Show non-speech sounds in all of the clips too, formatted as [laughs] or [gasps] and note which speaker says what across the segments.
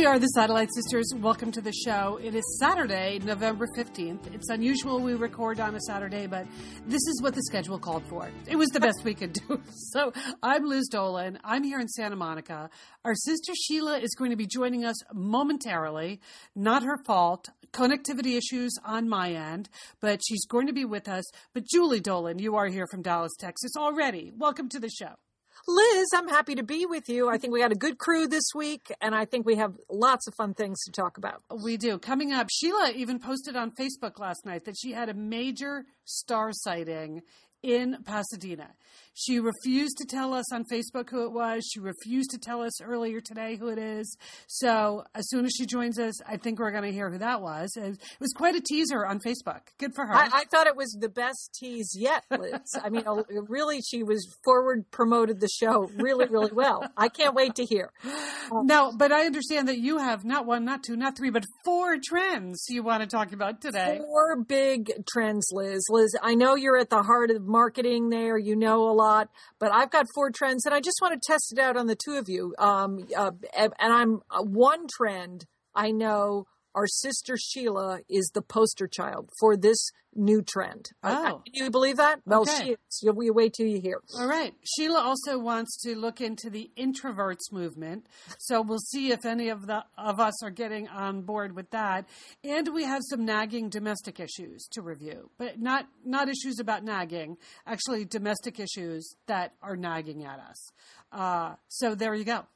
Speaker 1: We are the Satellite Sisters. Welcome to the show. It is Saturday, November 15th. It's unusual we record on a Saturday, but this is what the schedule called for. It was the best we could do. [laughs] So I'm Liz Dolan. I'm here in Santa Monica. Our sister Sheila is going to be joining us momentarily. Not her fault. Connectivity issues on my end, but she's going to be with us. But Julie Dolan, you are here from Dallas, Texas already. Welcome to the show.
Speaker 2: Liz, I'm happy to be with you. I think we got a good crew this week, and I think we have lots of fun things to talk about.
Speaker 1: We do. Coming up, Sheila even posted on Facebook last night that she had a major star sighting in Pasadena. She refused to tell us on Facebook who it was. She refused to tell us earlier today who it is. So as soon as she joins us, I think we're going to hear who that was. It was quite a teaser on Facebook. Good for her.
Speaker 2: I, I thought it was the best tease yet, Liz. I mean, really, she was forward promoted the show really, really well. I can't wait to hear.
Speaker 1: Um, now, but I understand that you have not one, not two, not three, but four trends you want to talk about today.
Speaker 2: Four big trends, Liz. Liz, I know you're at the heart of marketing there. You know a lot, but I've got four trends and I just want to test it out on the two of you. Um, uh, and I'm uh, one trend I know our sister Sheila is the poster child for this new trend.
Speaker 1: Oh.
Speaker 2: Can you believe that? Well,
Speaker 1: Okay.
Speaker 2: she is. You, you wait till you hear.
Speaker 1: All right. Sheila also wants to look into the introverts movement. So we'll see if any of the of us are getting on board with that. And we have some nagging domestic issues to review. But not not issues about nagging, actually domestic issues that are nagging at us. Uh, so there you go.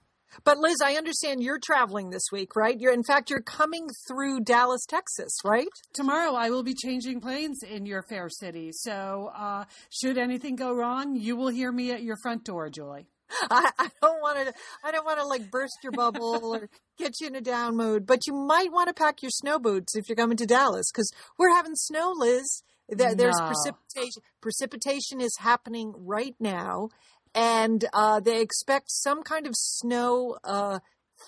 Speaker 2: But Liz, I understand you're traveling this week, right? You're, in fact, you're coming through Dallas, Texas, right?
Speaker 1: Tomorrow I will be changing planes in your fair city. So uh, should anything go wrong, you will hear me at your front door, Julie. [laughs]
Speaker 2: I, I don't want to. I don't want to like burst your bubble or get you in a down mood. But you might want to pack your snow boots if you're coming to Dallas because we're having snow, Liz. There, There's
Speaker 1: No.
Speaker 2: precipitation. Precipitation is happening right now, and uh, they expect some kind of snow uh,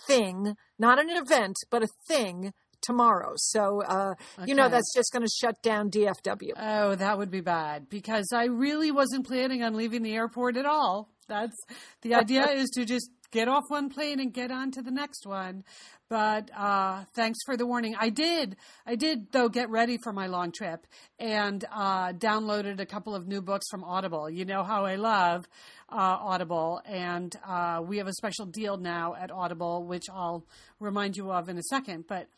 Speaker 2: thing, not an event, but a thing tomorrow. So uh, you know that's just going to shut down DFW.
Speaker 1: Oh, that would be bad because I really wasn't planning on leaving the airport at all. That's the idea is to just get off one plane and get on to the next one. But uh, thanks for the warning. I did, I did though get ready for my long trip and uh, downloaded a couple of new books from Audible. You know how I love uh, Audible, and uh, we have a special deal now at Audible, which I'll remind you of in a second. But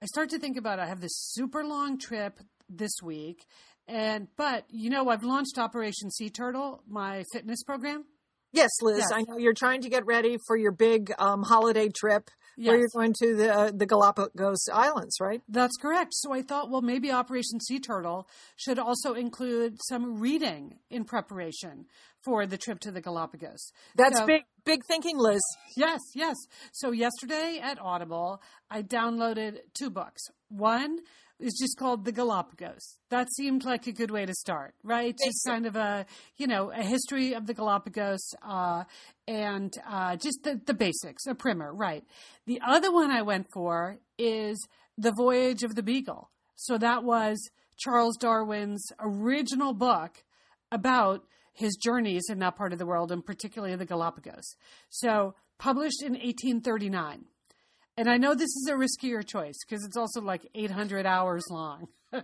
Speaker 1: I start to think about I have this super long trip this week, and but you know I've launched Operation Sea Turtle, my fitness program.
Speaker 2: Yes, Liz,
Speaker 1: Yes.
Speaker 2: I know you're trying to get ready for your big um, holiday trip where you're going to the uh, the Galapagos Islands, right?
Speaker 1: That's correct. So I thought, well, maybe Operation Sea Turtle should also include some reading in preparation for the trip to the Galapagos.
Speaker 2: That's
Speaker 1: So-
Speaker 2: big big thinking, Liz.
Speaker 1: Yes, yes. So yesterday at Audible, I downloaded two books. One is just called The Galapagos. That seemed like a good way to start, right? Just
Speaker 2: Basic.
Speaker 1: kind of a, you know, a history of the Galapagos uh, and uh, just the, the basics, a primer, right? The other one I went for is The Voyage of the Beagle. So that was Charles Darwin's original book about his journeys in that part of the world, and particularly the Galapagos. So, published in 1839. And I know this is a riskier choice because it's also like 800 hours long. [laughs] but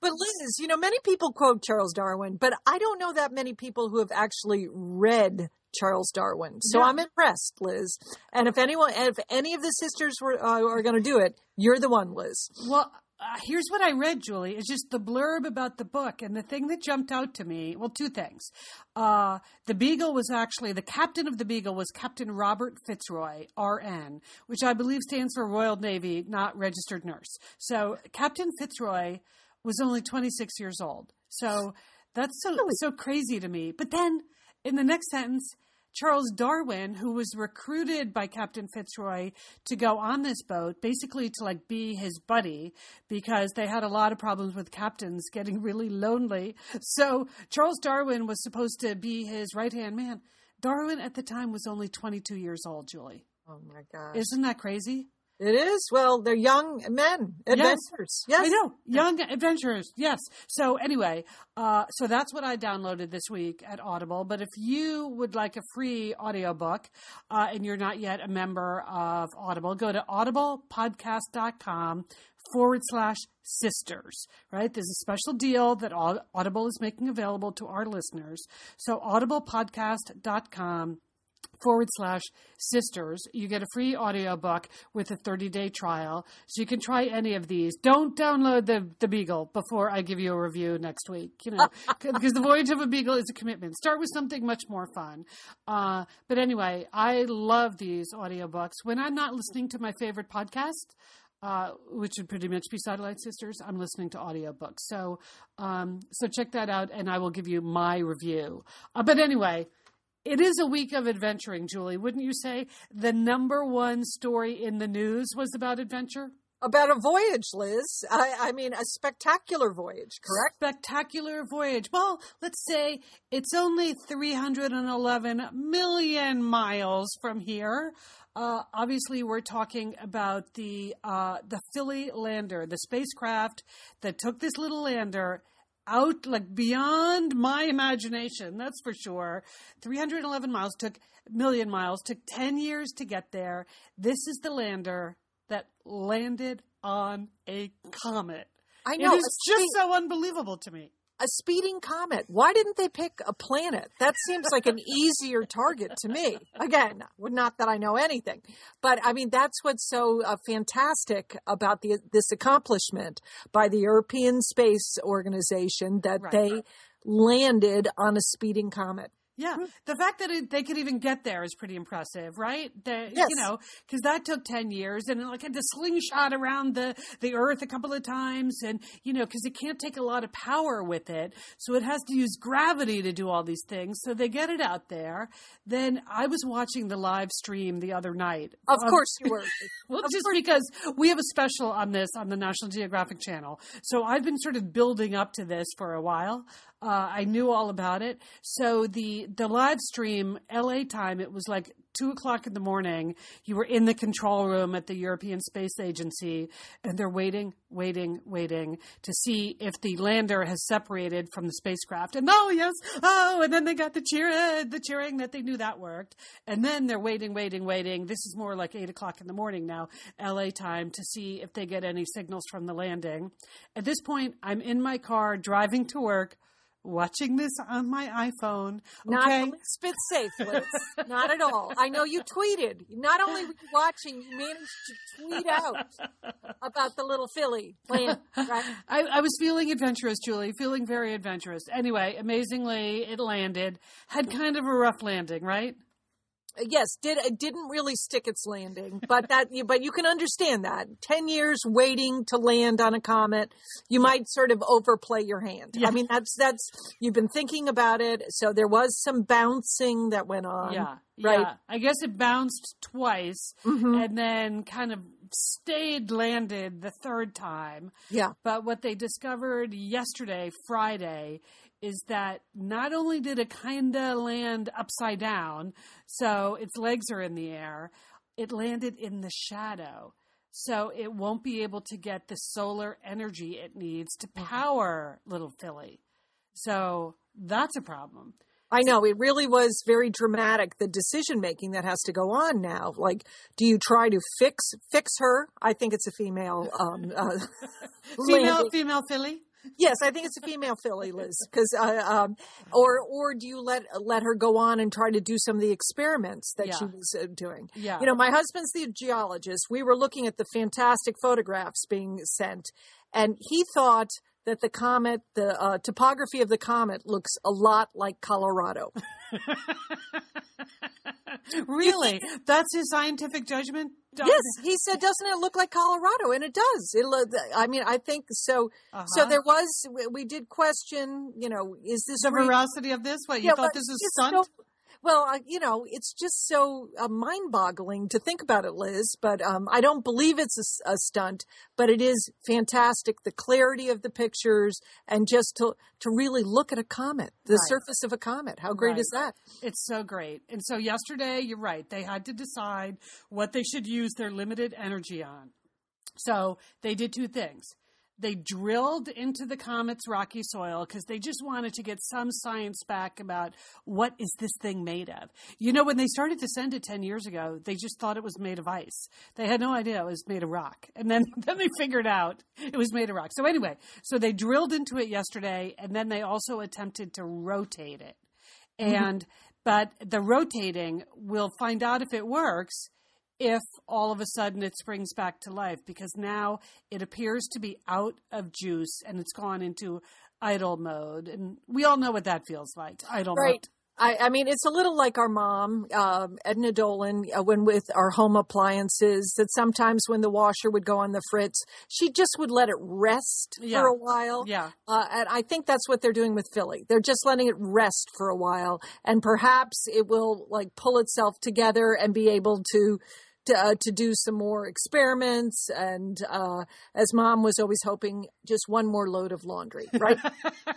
Speaker 2: But Liz, you know, many people quote Charles Darwin, but I don't know that many people who have actually read Charles Darwin. So
Speaker 1: Yeah.
Speaker 2: I'm impressed, Liz. And if anyone, if any of the sisters were uh, are going to do it, you're the one, Liz.
Speaker 1: Well, uh, here's what I read, Julie. It's just the blurb about the book. And the thing that jumped out to me well, two things. Uh, the Beagle was actually, the captain of the Beagle was Captain Robert Fitzroy, RN, which I believe stands for Royal Navy, not registered nurse. So Captain Fitzroy was only 26 years old. So that's so, so crazy to me. But then in the next sentence, Charles Darwin, who was recruited by Captain Fitzroy to go on this boat, basically to like be his buddy because they had a lot of problems with captains getting [laughs] really lonely. So Charles Darwin was supposed to be his right hand man. Darwin at the time was only 22 years old, Julie.
Speaker 2: Oh my God.
Speaker 1: Isn't that crazy?
Speaker 2: It is. Well, they're young men, adventurers. Yes.
Speaker 1: I know. Young adventurers. Yes. So anyway, uh, so that's what I downloaded this week at Audible. But if you would like a free audiobook uh, and you're not yet a member of Audible, go to audiblepodcast.com forward slash sisters, right? There's a special deal that Audible is making available to our listeners. So audiblepodcast.com forward slash sisters. You get a free audiobook with a 30 day trial. So you can try any of these. Don't download the, the Beagle before I give you a review next week, you know, [laughs] because the voyage of a Beagle is a commitment. Start with something much more fun. Uh, but anyway, I love these audiobooks. When I'm not listening to my favorite podcast, uh, which would pretty much be Satellite Sisters. I'm listening to audiobooks. So, um, so check that out and I will give you my review. Uh, but anyway, it is a week of adventuring, Julie. Wouldn't you say the number one story in the news was about adventure?
Speaker 2: About a voyage, Liz. I, I, mean, a spectacular voyage, correct?
Speaker 1: Spectacular voyage. Well, let's say it's only 311 million miles from here. Uh, obviously, we're talking about the uh, the Philae lander, the spacecraft that took this little lander out like beyond my imagination that's for sure. 311 miles took million miles took 10 years to get there. This is the lander that landed on a comet.
Speaker 2: I know
Speaker 1: it is just so unbelievable to me
Speaker 2: a speeding comet. Why didn't they pick a planet? That seems like an easier target to me. Again, not that I know anything, but I mean that's what's so uh, fantastic about the this accomplishment by the European Space Organization that right. they landed on a speeding comet.
Speaker 1: Yeah, the fact that it, they could even get there is pretty impressive, right? The,
Speaker 2: yes.
Speaker 1: You know, because that took ten years, and like had to slingshot around the the Earth a couple of times, and you know, because it can't take a lot of power with it, so it has to use gravity to do all these things. So they get it out there. Then I was watching the live stream the other night.
Speaker 2: Of um, course you were. [laughs]
Speaker 1: well, just course. because we have a special on this on the National Geographic Channel, so I've been sort of building up to this for a while. Uh, I knew all about it. So the the live stream, LA time, it was like two o'clock in the morning. You were in the control room at the European Space Agency, and they're waiting, waiting, waiting to see if the lander has separated from the spacecraft. And oh yes, oh, and then they got the cheer, the cheering that they knew that worked. And then they're waiting, waiting, waiting. This is more like eight o'clock in the morning now, LA time, to see if they get any signals from the landing. At this point, I'm in my car driving to work watching this on my iPhone. Okay?
Speaker 2: Not spit safe, Liz. Not at all. I know you tweeted. Not only were you watching, you managed to tweet out about the little Philae plant. Right? [laughs]
Speaker 1: I, I was feeling adventurous, Julie. Feeling very adventurous. Anyway, amazingly, it landed. Had kind of a rough landing, right?
Speaker 2: Yes, did it didn't really stick its landing, but that but you can understand that ten years waiting to land on a comet, you might sort of overplay your hand. Yeah. I mean, that's that's you've been thinking about it, so there was some bouncing that went on.
Speaker 1: Yeah, right. Yeah. I guess it bounced twice, mm-hmm. and then kind of stayed landed the third time.
Speaker 2: Yeah.
Speaker 1: But what they discovered yesterday, Friday, is that not only did it kind of land upside down, so its legs are in the air, it landed in the shadow. So it won't be able to get the solar energy it needs to mm-hmm. power little Philae. So that's a problem.
Speaker 2: I know it really was very dramatic. The decision making that has to go on now. Like, do you try to fix fix her? I think it's a female. Um, uh, [laughs]
Speaker 1: female, female Philae
Speaker 2: yes, I think it's a female filly, Liz. Because, uh, um, or or do you let let her go on and try to do some of the experiments that yeah. she was uh, doing?
Speaker 1: Yeah.
Speaker 2: You know, my husband's the geologist. We were looking at the fantastic photographs being sent, and he thought that the comet, the uh, topography of the comet, looks a lot like Colorado. [laughs] [laughs]
Speaker 1: really? That's his scientific judgment?
Speaker 2: Yes, he said, "Doesn't it look like Colorado?" And it does. It. I mean, I think so. Uh-huh. So there was. We did question. You know, is this
Speaker 1: the veracity of this? What you yeah, thought this was stunt?
Speaker 2: Well, uh, you know, it's just so uh, mind-boggling to think about it, Liz. But um, I don't believe it's a, a, stunt. But it is fantastic, the clarity of the pictures, and just to to really look at a comet, the right. surface of a comet. How great right. is that?
Speaker 1: It's so great. And so yesterday, you're right. They had to decide what they should use their limited energy on. So they did two things they drilled into the comet's rocky soil because they just wanted to get some science back about what is this thing made of. You know, when they started to send it 10 years ago, they just thought it was made of ice. They had no idea it was made of rock. And then, [laughs] then they figured out it was made of rock. So anyway, so they drilled into it yesterday and then they also attempted to rotate it. Mm-hmm. And, mm-hmm. but the rotating, we'll find out if it works if all of a sudden it springs back to life because now it appears to be out of juice and it's gone into idle mode and we all know what that feels like idle
Speaker 2: right.
Speaker 1: mode
Speaker 2: I, I, mean, it's a little like our mom, uh, Edna Dolan, uh, when with our home appliances, that sometimes when the washer would go on the fritz, she just would let it rest yeah. for a while.
Speaker 1: Yeah.
Speaker 2: Uh, and I think that's what they're doing with Philae. They're just letting it rest for a while. And perhaps it will like pull itself together and be able to to, uh, to do some more experiments. And uh, as mom was always hoping, just one more load of laundry, right?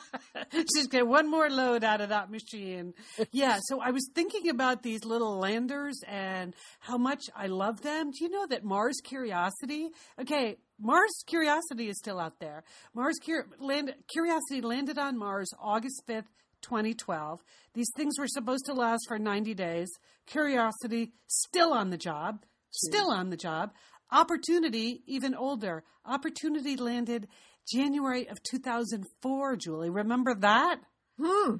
Speaker 2: [laughs]
Speaker 1: just get one more load out of that machine. Yeah. So I was thinking about these little landers and how much I love them. Do you know that Mars Curiosity? Okay. Mars Curiosity is still out there. Mars Cur- land- Curiosity landed on Mars August 5th, 2012. These things were supposed to last for 90 days. Curiosity still on the job still on the job. Opportunity, even older. Opportunity landed January of 2004, Julie. Remember that?
Speaker 2: Hmm.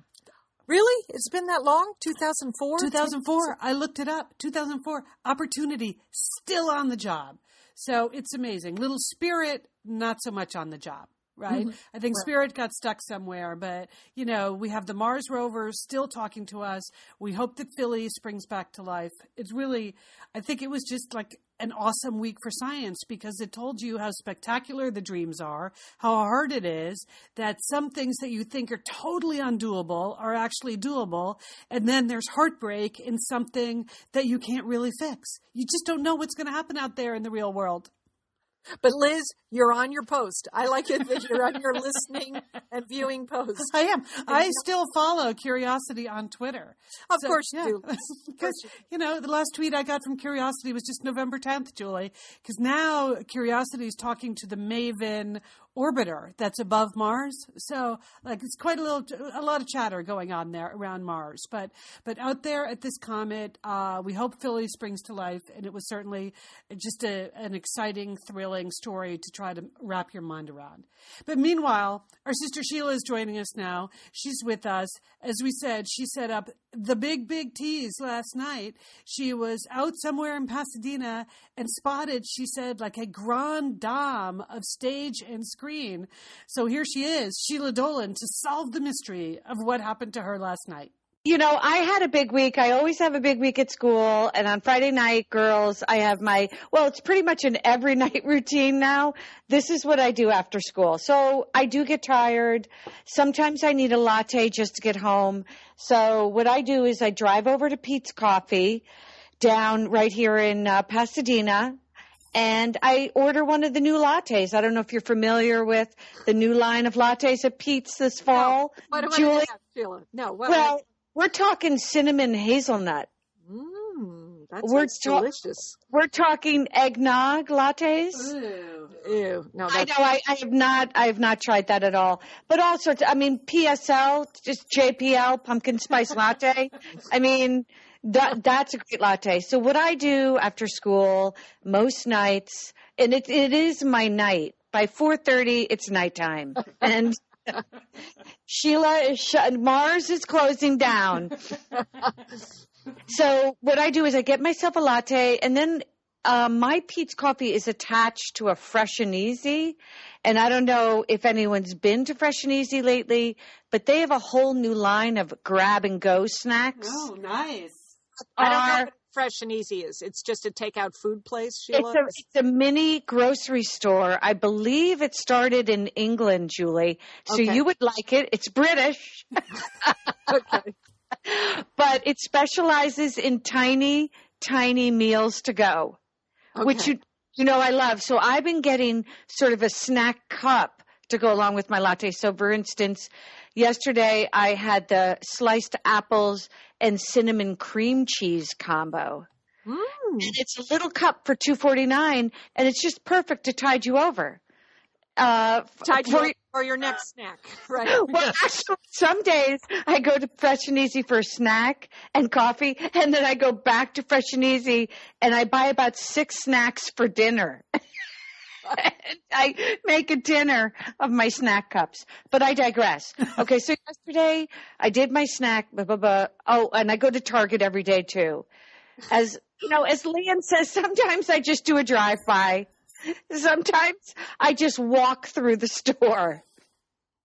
Speaker 2: Really? It's been that long? 2004?
Speaker 1: 2004. I looked it up. 2004. Opportunity, still on the job. So it's amazing. Little Spirit, not so much on the job right? Mm-hmm. I think right. Spirit got stuck somewhere, but you know, we have the Mars rover still talking to us. We hope that Philae springs back to life. It's really, I think it was just like an awesome week for science because it told you how spectacular the dreams are, how hard it is, that some things that you think are totally undoable are actually doable, and then there's heartbreak in something that you can't really fix. You just don't know what's going to happen out there in the real world.
Speaker 2: But Liz, you're on your post. I like it that you're on your listening and viewing post.
Speaker 1: I am. I still follow Curiosity on Twitter.
Speaker 2: Of so, course you do. [laughs]
Speaker 1: Because, you know, the last tweet I got from Curiosity was just November 10th, Julie. Because now Curiosity is talking to the Maven orbiter that's above Mars. So, like, it's quite a little, a lot of chatter going on there around Mars. But, but out there at this comet, uh, we hope Philae springs to life, and it was certainly just a, an exciting, thrilling story to try to wrap your mind around. But meanwhile, our sister Sheila is joining us now. She's with us. As we said, she set up the big, big tease last night. She was out somewhere in Pasadena and spotted, she said, like a grand dame of stage and screen. So here she is, Sheila Dolan, to solve the mystery of what happened to her last night
Speaker 3: you know, I had a big week. I always have a big week at school. And on Friday night, girls, I have my, well, it's pretty much an every [laughs] night routine now. This is what I do after school. So I do get tired. Sometimes I need a latte just to get home. So what I do is I drive over to Peet's Coffee down right here in uh, Pasadena and I order one of the new lattes. I don't know if you're familiar with the new line of lattes at Peet's this fall.
Speaker 2: No, what do Julie? I have, Sheila? No, what
Speaker 3: well, we're talking cinnamon hazelnut.
Speaker 2: Mmm, that we're ta- delicious.
Speaker 3: We're talking eggnog lattes.
Speaker 2: Ew, ew. No,
Speaker 3: I know. I, I, have not. I have not tried that at all. But all sorts. I mean, PSL, just JPL, pumpkin spice latte. [laughs] I mean, that that's a great latte. So what I do after school most nights, and it it is my night. By four thirty, it's nighttime, [laughs] and Sheila. Mars is closing down. so what I do is I get myself a latte, and then uh, my Peet's coffee is attached to a Fresh and Easy, and I don't know if anyone's been to Fresh and Easy lately, but they have a whole new line of grab and go snacks.
Speaker 1: Oh, nice!
Speaker 2: I don't know Fresh and Easy is. It's just a takeout food place, Sheila?
Speaker 3: It's a, it's a mini grocery store. I believe it started in England, Julie. So okay. you would like it. It's British. [laughs]
Speaker 2: okay.
Speaker 3: but it specializes in tiny, tiny meals to go, which you you know I love. So I've been getting sort of a snack cup to go along with my latte. So for instance, yesterday I had the sliced apples and cinnamon cream cheese combo.
Speaker 2: Mm.
Speaker 3: And it's a little cup for two forty nine, and it's just perfect to tide you over. Uh,
Speaker 2: Tide
Speaker 3: for-
Speaker 2: over for your next snack, [laughs] right?
Speaker 3: well, actually, some days I go to Fresh and Easy for a snack and coffee, and then I go back to Fresh and Easy and I buy about six snacks for dinner. [laughs] And [laughs] I make a dinner of my snack cups, but I digress. [laughs] Okay, so yesterday I did my snack, blah, blah, blah. Oh, and I go to Target every day too. As you know, as Leanne says, [laughs] sometimes I just do a drive by. Sometimes I just walk through the store.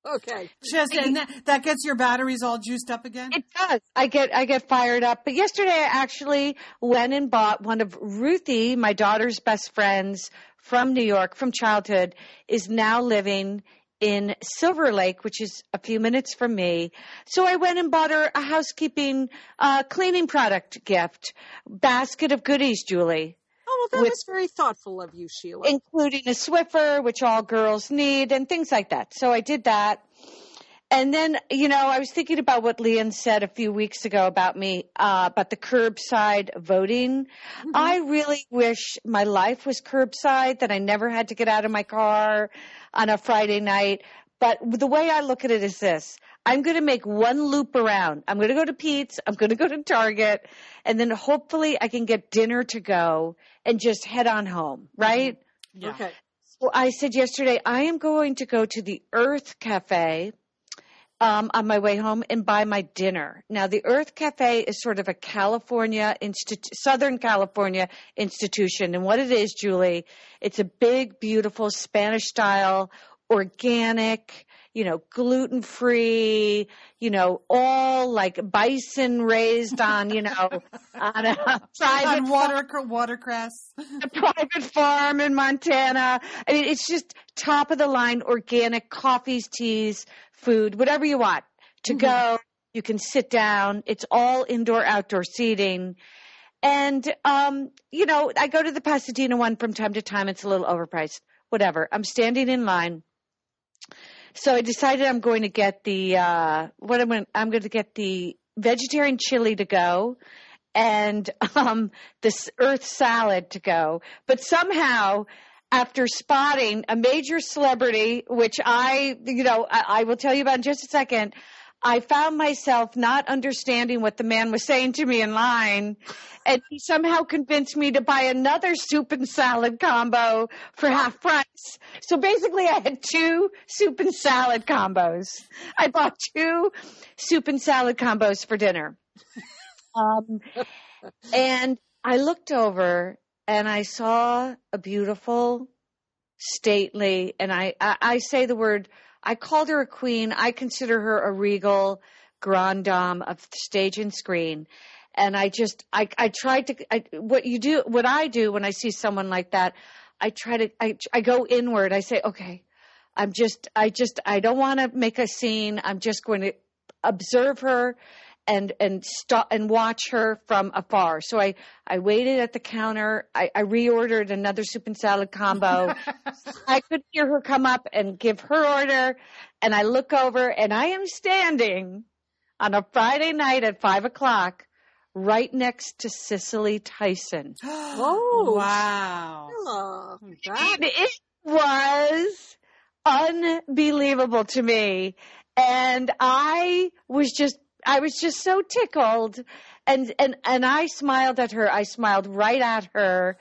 Speaker 2: Okay.
Speaker 1: Just and that, that gets your batteries all juiced up again.
Speaker 3: It does. I get I get fired up. But yesterday I actually went and bought one of Ruthie, my daughter's best friends from New York from childhood, is now living in Silver Lake, which is a few minutes from me. So I went and bought her a housekeeping uh, cleaning product gift, basket of goodies, Julie,
Speaker 2: Oh, well, that
Speaker 3: With-
Speaker 2: was very thoughtful of you, Sheila.
Speaker 3: including a Swiffer, which all girls need, and things like that. So I did that. And then, you know, I was thinking about what Leanne said a few weeks ago about me, uh, about the curbside voting. I really wish my life was curbside, that I never had to get out of my car on a Friday night. But the way I look at it is this. I'm going to make one loop around. I'm going to go to Peet's. I'm going to go to Target and then hopefully I can get dinner to go and just head on home, right?
Speaker 1: yeah.
Speaker 2: Okay.
Speaker 3: Well, I said yesterday, I am going to go to the Urth Caffé um, on my way home and buy my dinner. Now, the Urth Caffé is sort of a California, institu- Southern California institution. And what it is, Julie, it's a big, beautiful Spanish style, organic, you know, gluten free, you know, all like bison raised on, you know, [laughs] on a private
Speaker 1: On water watercress. [laughs]
Speaker 3: a private farm in Montana. I mean, it's just top of the line organic coffees, teas, food, whatever you want to go. You can sit down. It's all indoor, outdoor seating. And, um, you know, I go to the Pasadena one from time to time. It's a little overpriced. Whatever. I'm standing in line. So I decided I'm going to get the, uh, what I'm going, I'm going to get the vegetarian chili to go and [laughs] um, this earth salad to go. But somehow, after spotting a major celebrity, which I, you know, I, I will tell you about in just a second, I found myself not understanding what the man was saying to me in line. And he somehow convinced me to buy another soup and salad combo for half price. So basically, I had two soup and salad combos. I bought two soup and salad combos for dinner. Um, and I looked over and I saw a beautiful, stately, and I, I, I say the word, I called her a queen. I consider her a regal grand dame of stage and screen. And I just, I, I tried to, I, what you do, what I do when I see someone like that, I try to, I, I go inward. I say, okay, I'm just, I just, I don't want to make a scene. I'm just going to observe her and and stop and watch her from afar. So I I waited at the counter. I, I reordered another soup and salad combo. [laughs] I could hear her come up and give her order, and I look over and I am standing on a Friday night at five o'clock, right next to Cicely Tyson. [gasps]
Speaker 2: Oh.
Speaker 1: wow.
Speaker 2: Sheila, that-
Speaker 3: And it was unbelievable to me. And I was just, I was just so tickled. And, and, and I smiled at her. I smiled right at her.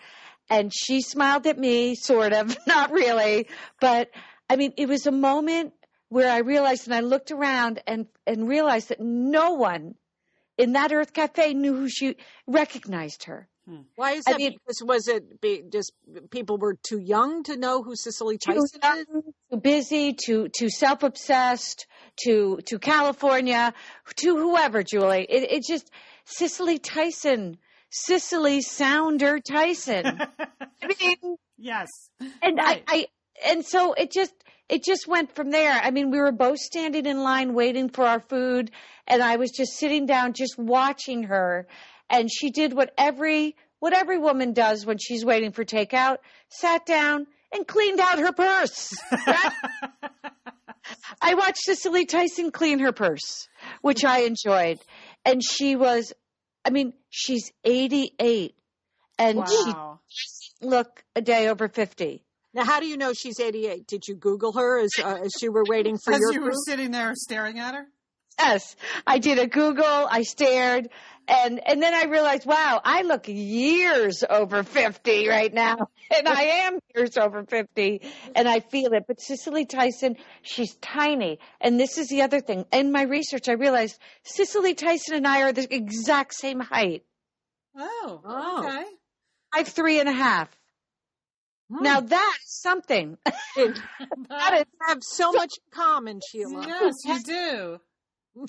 Speaker 3: And she smiled at me, sort of, [laughs] not really. But I mean, it was a moment where I realized and I looked around and, and realized that no one in that Urth Caffé knew who she recognized her. Hmm.
Speaker 2: Why is that?
Speaker 3: I
Speaker 2: that?
Speaker 3: mean-
Speaker 2: because was it be, just people were too young to know who Cicely
Speaker 3: too
Speaker 2: Tyson is?
Speaker 3: too busy, too too self obsessed, to to California, to whoever, Julie. It it just Cicely Tyson, Cicely Sounder Tyson. [laughs] I mean,
Speaker 1: yes.
Speaker 3: and
Speaker 1: Right.
Speaker 3: I, I and so it just it just went from there. I mean, we were both standing in line waiting for our food, and I was just sitting down, just watching her. And she did what every what every woman does when she's waiting for takeout: sat down and cleaned out her purse. [laughs] I watched Cicely Tyson clean her purse, which I enjoyed, and she was, I mean, she's 88, and
Speaker 1: wow.
Speaker 3: she look a day over 50.
Speaker 2: Now, how do you know she's 88? Did you Google her as, uh, as you were waiting for
Speaker 1: As
Speaker 2: your
Speaker 1: you were sitting there staring at her?
Speaker 3: Yes, I did a Google. I stared, and and then I realized, wow, I look years over fifty right now, [laughs] and I am years over fifty, and I feel it. But Cicely Tyson, she's tiny, and this is the other thing. In my research, I realized Cicely Tyson and I are the exact same height.
Speaker 1: Oh,
Speaker 2: Oh.
Speaker 1: okay.
Speaker 3: I'm three and a half.
Speaker 2: Hmm.
Speaker 3: Now that is something. [laughs] that is
Speaker 2: have so much in common, Sheila.
Speaker 1: yes, you do.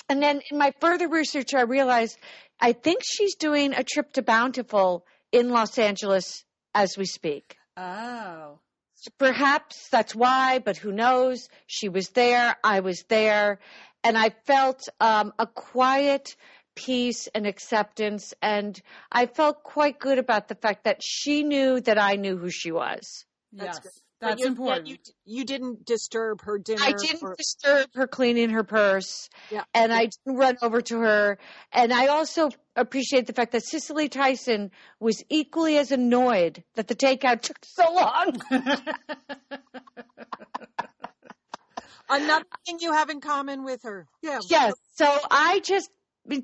Speaker 3: And then in my further research, I realized I think she's doing a trip to Bountiful in Los Angeles as we speak.
Speaker 1: Oh.
Speaker 3: Perhaps that's why, but who knows? She was there. I was there. And I felt um, a quiet peace and acceptance. And I felt quite good about the fact that she knew that I knew who she was.
Speaker 1: Yes.
Speaker 2: good.
Speaker 1: That's
Speaker 2: you-
Speaker 1: important.
Speaker 2: You, you didn't disturb her dinner.
Speaker 3: I didn't
Speaker 2: or-
Speaker 3: disturb her cleaning her purse.
Speaker 2: Yeah.
Speaker 3: And I didn't run over to her. And I also appreciate the fact that Cicely Tyson was equally as annoyed that the takeout took so long. [laughs]
Speaker 2: Another thing you have in common with her. Yeah.
Speaker 3: yes. So I just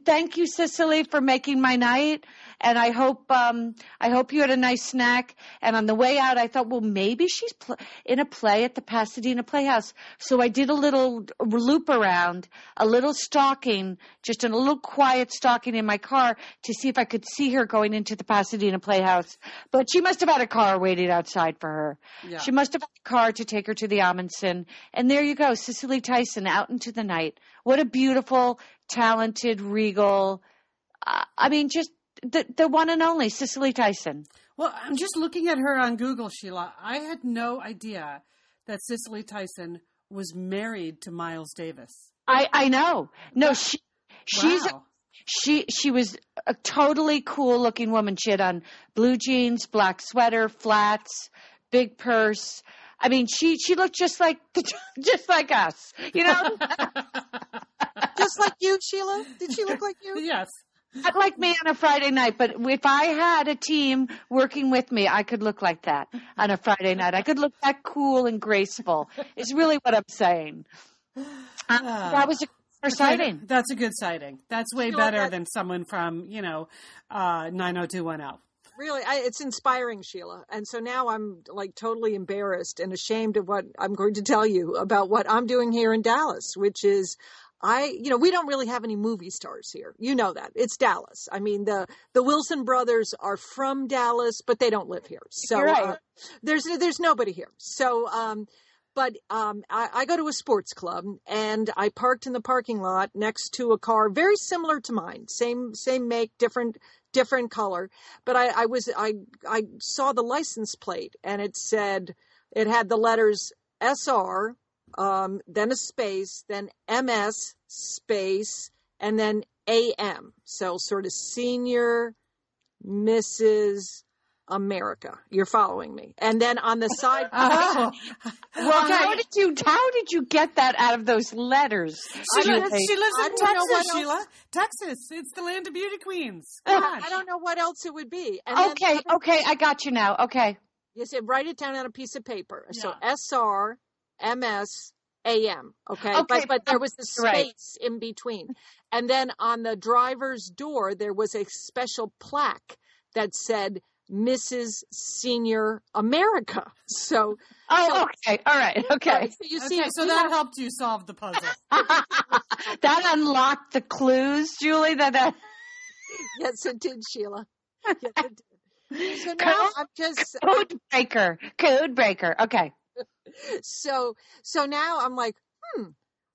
Speaker 3: thank you, Cicely, for making my night. And I hope um, I hope you had a nice snack. And on the way out, I thought, well, maybe she's pl- in a play at the Pasadena Playhouse. So I did a little loop around, a little stalking, just a little quiet stalking in my car to see if I could see her going into the Pasadena Playhouse. But she must have had a car waiting outside for her.
Speaker 1: Yeah.
Speaker 3: She must have had a car to take her to the Ahmanson. And there you go, Cicely Tyson out into the night. What a beautiful, talented, regal. Uh, I mean, just the the one and only Cicely Tyson.
Speaker 1: Well, I'm just looking at her on Google, Sheila. I had no idea that Cicely Tyson was married to Miles Davis.
Speaker 3: I I know. No, she she's
Speaker 1: wow.
Speaker 3: she she was a totally cool looking woman. She had on blue jeans, black sweater, flats, big purse. I mean, she she looked just like [laughs] just like us, you know. [laughs] [laughs]
Speaker 2: Just like you, Sheila? Did she look like you?
Speaker 1: yes.
Speaker 3: Not like me on a Friday night, but if I had a team working with me, I could look like that on a Friday night. I could look that cool and graceful. Is really what I'm saying. Uh, that was a first sighting.
Speaker 1: That's a good sighting. That's way
Speaker 2: Sheila,
Speaker 1: better
Speaker 2: that-
Speaker 1: than someone from, you know, uh, 90210.
Speaker 2: Really, I, it's inspiring, Sheila. And so now I'm like totally embarrassed and ashamed of what I'm going to tell you about what I'm doing here in Dallas, which is I, you know, we don't really have any movie stars here. You know that. It's Dallas. I mean, the the Wilson brothers are from Dallas, but they don't live here. So
Speaker 3: right.
Speaker 2: uh, there's there's nobody here. So um but um, I, I go to a sports club and I parked in the parking lot next to a car very similar to mine, same same make, different different color. But I, I was I I saw the license plate and it said it had the letters SR, um, then a space, then MS space, and then AM. So sort of senior Mrs. America. You're following me. And then on the side [laughs]
Speaker 1: Oh,
Speaker 3: Well,
Speaker 1: Okay.
Speaker 3: how did you how did you get that out of those letters?
Speaker 1: she,
Speaker 2: I
Speaker 1: lives, she lives in
Speaker 2: don't know what
Speaker 1: Texas, Sheila. Texas. It's the land of beauty queens. [laughs]
Speaker 2: I don't know what else it would be. And
Speaker 3: Okay,
Speaker 2: the other-
Speaker 3: okay, I got you now. Okay.
Speaker 2: You said write it down on a piece of paper. So SR, MS, AM. Okay.
Speaker 3: Okay,
Speaker 2: But, but there was the
Speaker 3: right.
Speaker 2: space in between. And then on the driver's door, there was a special plaque that said Mrs. Senior America. [laughs] So,
Speaker 3: Oh, okay. All right. [laughs] Okay.
Speaker 2: so you see,
Speaker 1: Okay, so that
Speaker 2: have-
Speaker 1: helped you solve the puzzle. [laughs]
Speaker 3: that unlocked the clues, Julie. That that
Speaker 2: yes, it did, Sheila. Yes, it did. So now I'm just
Speaker 3: code breaker. Code breaker. Okay.
Speaker 2: So so now I'm like, hmm,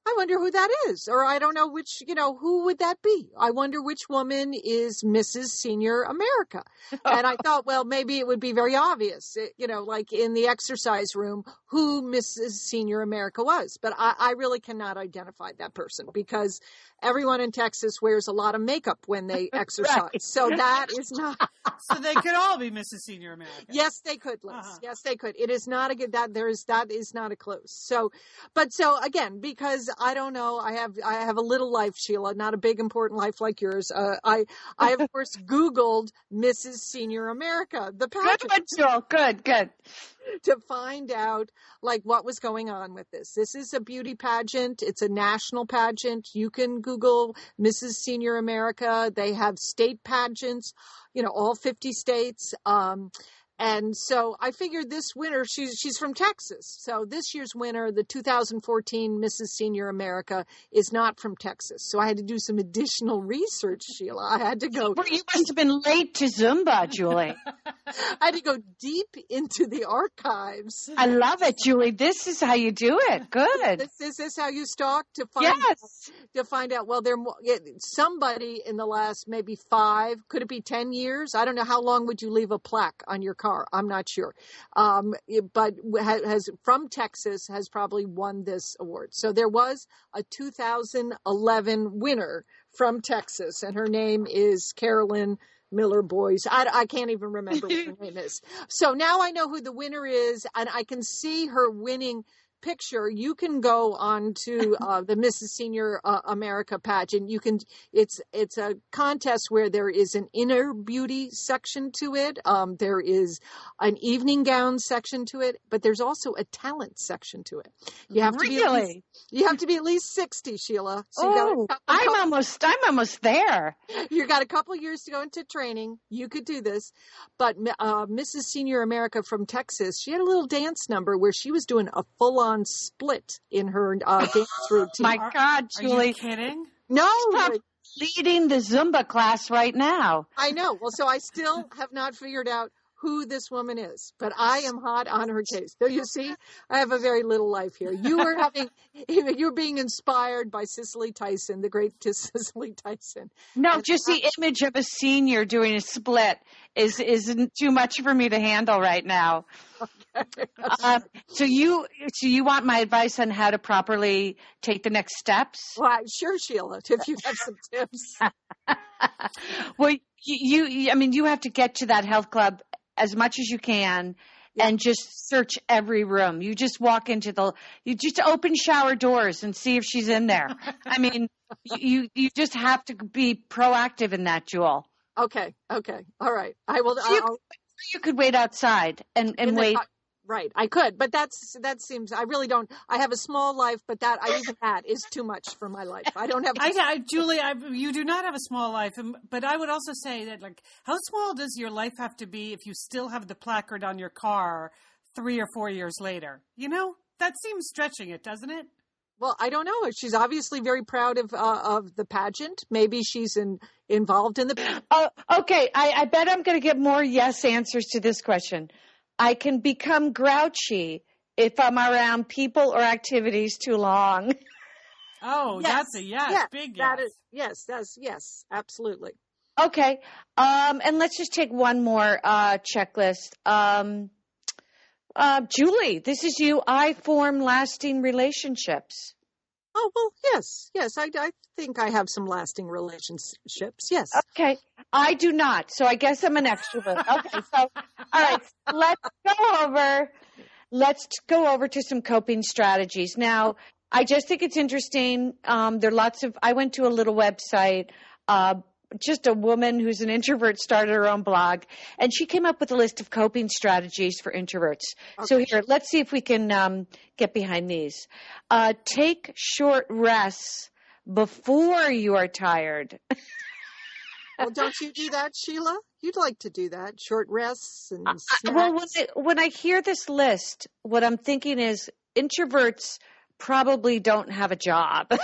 Speaker 2: I wonder who that is, or I don't know which, you know, who would that be? I wonder which woman is Mrs. Senior America. and I thought, well, maybe it would be very obvious, it- you know, like in the exercise room, who Mrs. Senior America was. But I, I really cannot identify that person because everyone in Texas wears a lot of makeup when they [laughs] exercise. So that is not.
Speaker 1: So they could all be Mrs. Senior America.
Speaker 2: Yes, they could, Liz.
Speaker 1: Uh-huh.
Speaker 2: Yes, they could. It is not a good that there is that is not a close. So, but so again, because I don't know, I have I have a little life, Sheila, not a big important life like yours. Uh, I I of course [laughs] Googled Mrs. Senior America, the
Speaker 3: Good
Speaker 2: pageant
Speaker 3: one, Jewel. Good, good.
Speaker 2: to find out like what was going on with this. This is a beauty pageant. It's a national pageant. You can Google Mrs. Senior America. They have state pageants, you know, all 50 states. Um, and so I figured this winner, she's she's from Texas. So this year's winner, the 2014 Mrs. Senior America, is not from Texas. So I had to do some additional research, Sheila. I had to go
Speaker 3: Well, you must have been late to Zumba, Julie. [laughs]
Speaker 2: I had to go deep into the archives.
Speaker 3: I love it, Julie. This is how you do it. Good.
Speaker 2: This, is this how you stalk to find
Speaker 3: Yes.
Speaker 2: to find out? Well, there somebody in the last maybe five, could it be ten years? I don't know. How long would you leave a plaque on your car? I'm not sure. Um, but has from Texas has probably won this award. So there was a 2011 winner from Texas, and her name is Carolyn. Miller Boys. I, I can't even remember what her [laughs] name is. So now I know who the winner is, and I can see her winning picture. You can go on to uh, the Mrs. Senior uh, America pageant. You can. It's it's a contest where there is an inner beauty section to it. Um, there is an evening gown section to it, but there's also a talent section to it. You have to be at least,
Speaker 3: Really?
Speaker 2: you have to be at least sixty, Sheila. So you got a
Speaker 3: Oh,
Speaker 2: couple-
Speaker 3: I'm almost. I'm almost there.
Speaker 2: you got a couple years to go into training. You could do this. But uh, Mrs. Senior America from Texas, she had a little dance number where she was doing a full on split in her uh, [laughs] dance routine.
Speaker 3: My
Speaker 1: Are-
Speaker 3: God,
Speaker 1: Are you
Speaker 3: Julie,
Speaker 1: kidding?
Speaker 2: no,
Speaker 3: Stop. leading the Zumba class right now.
Speaker 2: I know. Well, so I still have not figured out who this woman is, but I am hot on her case. Do you see? I have a very little life here. You were [laughs] having, you're being inspired by Cicely Tyson, the great [laughs] Cicely Tyson.
Speaker 3: No, just the image of a senior doing a split is isn't too much for me to handle right now. [laughs] Um, so you so you want my advice on how to properly take the next steps?
Speaker 2: Well, sure, Sheila, if you have some tips.
Speaker 3: well, you, you I mean you have to get to that health club as much as you can and just search every room. You just walk into the you just open shower doors and see if she's in there. [laughs] I mean, you you just have to be proactive in that, Jewel.
Speaker 2: Okay, okay, all right. I will.
Speaker 3: So you, you could wait outside and, and wait.
Speaker 2: Right, I could, but that's that seems. I really don't. I have a small life, but that I even that is too much for my life. I don't have.
Speaker 1: I, I Julie, I, you do not have a small life, but I would also say that, like, how small does your life have to be if you still have the placard on your car three or four years later? You know, that seems stretching it, doesn't it?
Speaker 2: well, I don't know. She's obviously very proud of uh, of the pageant. Maybe she's in, involved in the.
Speaker 3: Oh, okay. I, I bet I'm going to get more yes answers to this question. I can become grouchy if I'm around people or activities too long. [laughs]
Speaker 1: Oh,
Speaker 2: Yes,
Speaker 1: that's a yes,
Speaker 2: yeah,
Speaker 1: big yes.
Speaker 2: That is yes. That's yes. Absolutely.
Speaker 3: Okay. Um, and let's just take one more uh, checklist. Um, uh, Julie, this is you. I form lasting relationships.
Speaker 2: Oh well, yes, yes. I, I think I have some lasting relationships. Yes.
Speaker 3: Okay. I do not. So I guess I'm an extrovert. Okay. So, [laughs] all right. Let's go over. Let's go over to some coping strategies. Now, I just think it's interesting. Um, there are lots of, I went to a little website, uh, just a woman who's an introvert started her own blog and she came up with a list of coping strategies for introverts. So here, let's see if we can um, get behind these. Uh, take short rests before you are tired. [laughs]
Speaker 2: Well, don't you do that, Sheila? You'd like to do that. Short rests and snacks.
Speaker 3: Well, when I, when I hear this list, what I'm thinking is introverts probably don't have a job. [laughs]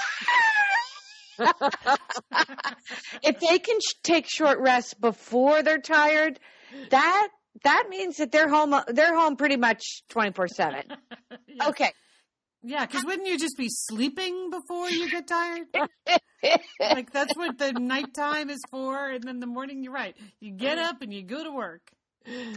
Speaker 3: [laughs] if they can sh- take short rests before they're tired, that that means that they're home they're home pretty much 24/7. [laughs] Okay.
Speaker 1: Yeah, because wouldn't you just be sleeping before you get tired? [laughs] like that's what the nighttime is for, and then the morning. You're right. You get up and you go to work.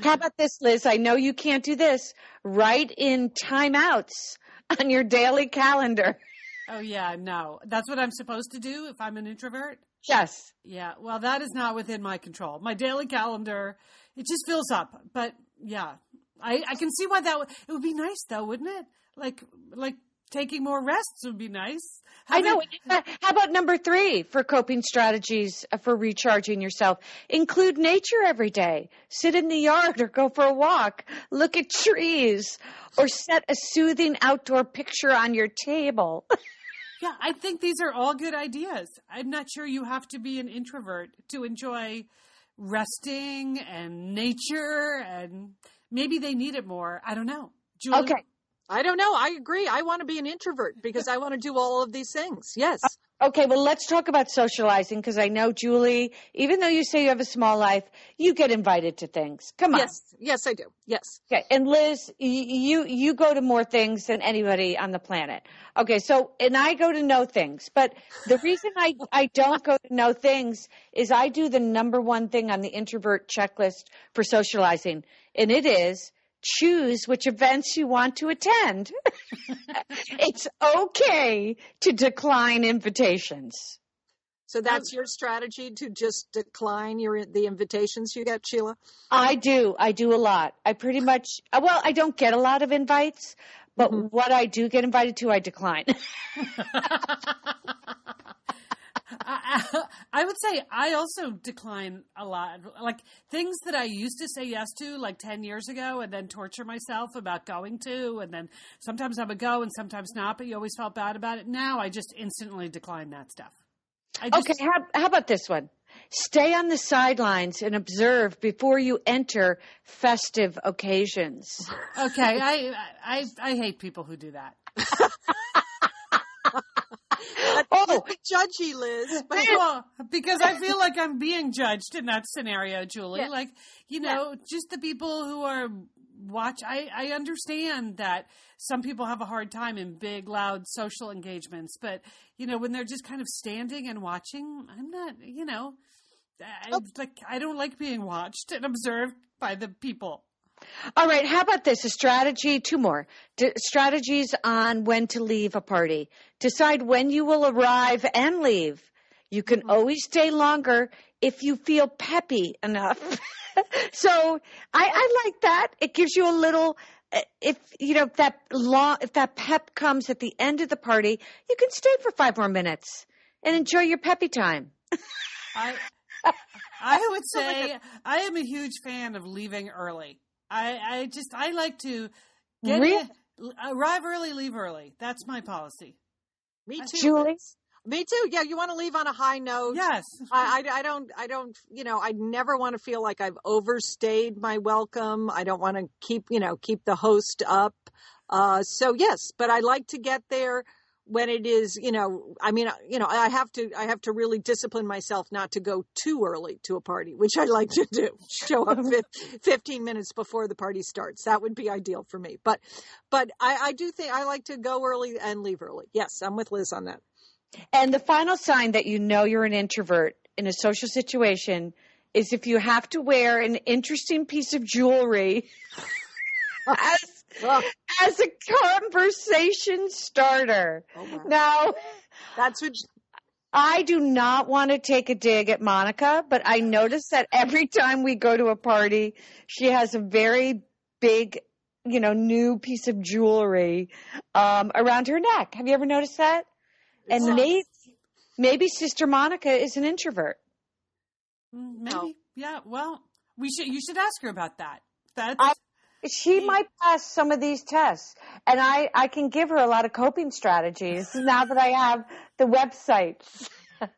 Speaker 3: How about this, Liz? I know you can't do this. Write in timeouts on your daily calendar.
Speaker 1: Oh yeah, no, that's what I'm supposed to do if I'm an introvert.
Speaker 3: Yes.
Speaker 1: Yeah. Well, that is not within my control. My daily calendar, it just fills up. But yeah, I, I can see why that would, it would be nice though, wouldn't it? Like, like taking more rests would be nice.
Speaker 3: I know. How about number three for coping strategies uh, for recharging yourself? Include nature every day. Sit in the yard or go for a walk. Look at trees or set a soothing outdoor picture on your table. [laughs]
Speaker 1: yeah, I think these are all good ideas. I'm not sure you have to be an introvert to enjoy resting and nature and maybe they need it more. I don't know.
Speaker 3: Julie? Okay.
Speaker 2: I don't know. I agree. I want to be an introvert because I want to do all of these things. Yes.
Speaker 3: Okay, well, let's talk about socializing because I know, Julie, even though you say you have a small life, you get invited to things. Come on.
Speaker 2: Yes, yes, I do. Yes.
Speaker 3: Okay, and Liz, you you go to more things than anybody on the planet. Okay, so and I go to know things, but the reason I I don't go to know things is I do the number one thing on the introvert checklist for socializing, and it is choose which events you want to attend. [laughs] it's okay to decline invitations.
Speaker 2: So that's your strategy to just decline your the invitations you get, Sheila?
Speaker 3: I do. I do a lot. I pretty much well, I don't get a lot of invites, but mm-hmm. what I do get invited to, I decline. [laughs] [laughs]
Speaker 1: I, I, would say I also decline a lot. Like things that I used to say yes to like 10 years ago and then torture myself about going to. And then sometimes I would go and sometimes not, but you always felt bad about it. Now I just instantly decline that stuff.
Speaker 3: Just, okay. How, how about this one? Stay on the sidelines and observe before you enter festive occasions.
Speaker 1: Okay. [laughs] I, I, I hate people who do that. [laughs]
Speaker 2: oh, [laughs] judgy, Liz.
Speaker 1: But well, because I feel like I'm being judged in that scenario, Julie. Like, you know, yeah. just the people who are watch. I, I understand that some people have a hard time in big, loud social engagements, but you know, when they're just kind of standing and watching, I'm not. You know, I, oh. like I don't like being watched and observed by the people.
Speaker 3: All right. How about this? A strategy, two more D- strategies on when to leave a party. Decide when you will arrive and leave. You can mm-hmm. always stay longer if you feel peppy enough. [laughs] so I, I like that. It gives you a little, eh, if you know if that long, if that pep comes at the end of the party, you can stay for five more minutes and enjoy your peppy time.
Speaker 1: I, [laughs] I would say I am a huge fan of leaving early. I, I just I like to get in, arrive early, leave early. That's my policy.
Speaker 2: Me too,
Speaker 3: Julie.
Speaker 2: Me too. Yeah, you want to leave on a high note.
Speaker 1: Yes.
Speaker 2: I, I, I, don't. I don't. You know, I never want to feel like I've overstayed my welcome. I don't want to keep. You know, keep the host up. Uh, so yes, but I like to get there when it is, you know, I mean, you know, I have to, I have to really discipline myself not to go too early to a party, which I like to do. [laughs] Show up 15 minutes before the party starts. That would be ideal for me. But, but I, I do think I like to go early and leave early. Yes, I'm with Liz on that.
Speaker 3: And the final sign that you know you're an introvert in a social situation is if you have to wear an interesting piece of jewelry [laughs] as as a conversation starter. Oh now,
Speaker 2: that's what.
Speaker 3: I do not want to take a dig at Monica, but I notice that every time we go to a party, she has a very big, you know, new piece of jewelry um, around her neck. Have you ever noticed that? and maybe, maybe Sister Monica is an introvert.
Speaker 1: Mm, maybe, yeah. Well, we should. You should ask her about that. That's.
Speaker 3: I, she might pass some of these tests and I, I can give her a lot of coping strategies [laughs] now that I have the websites [laughs]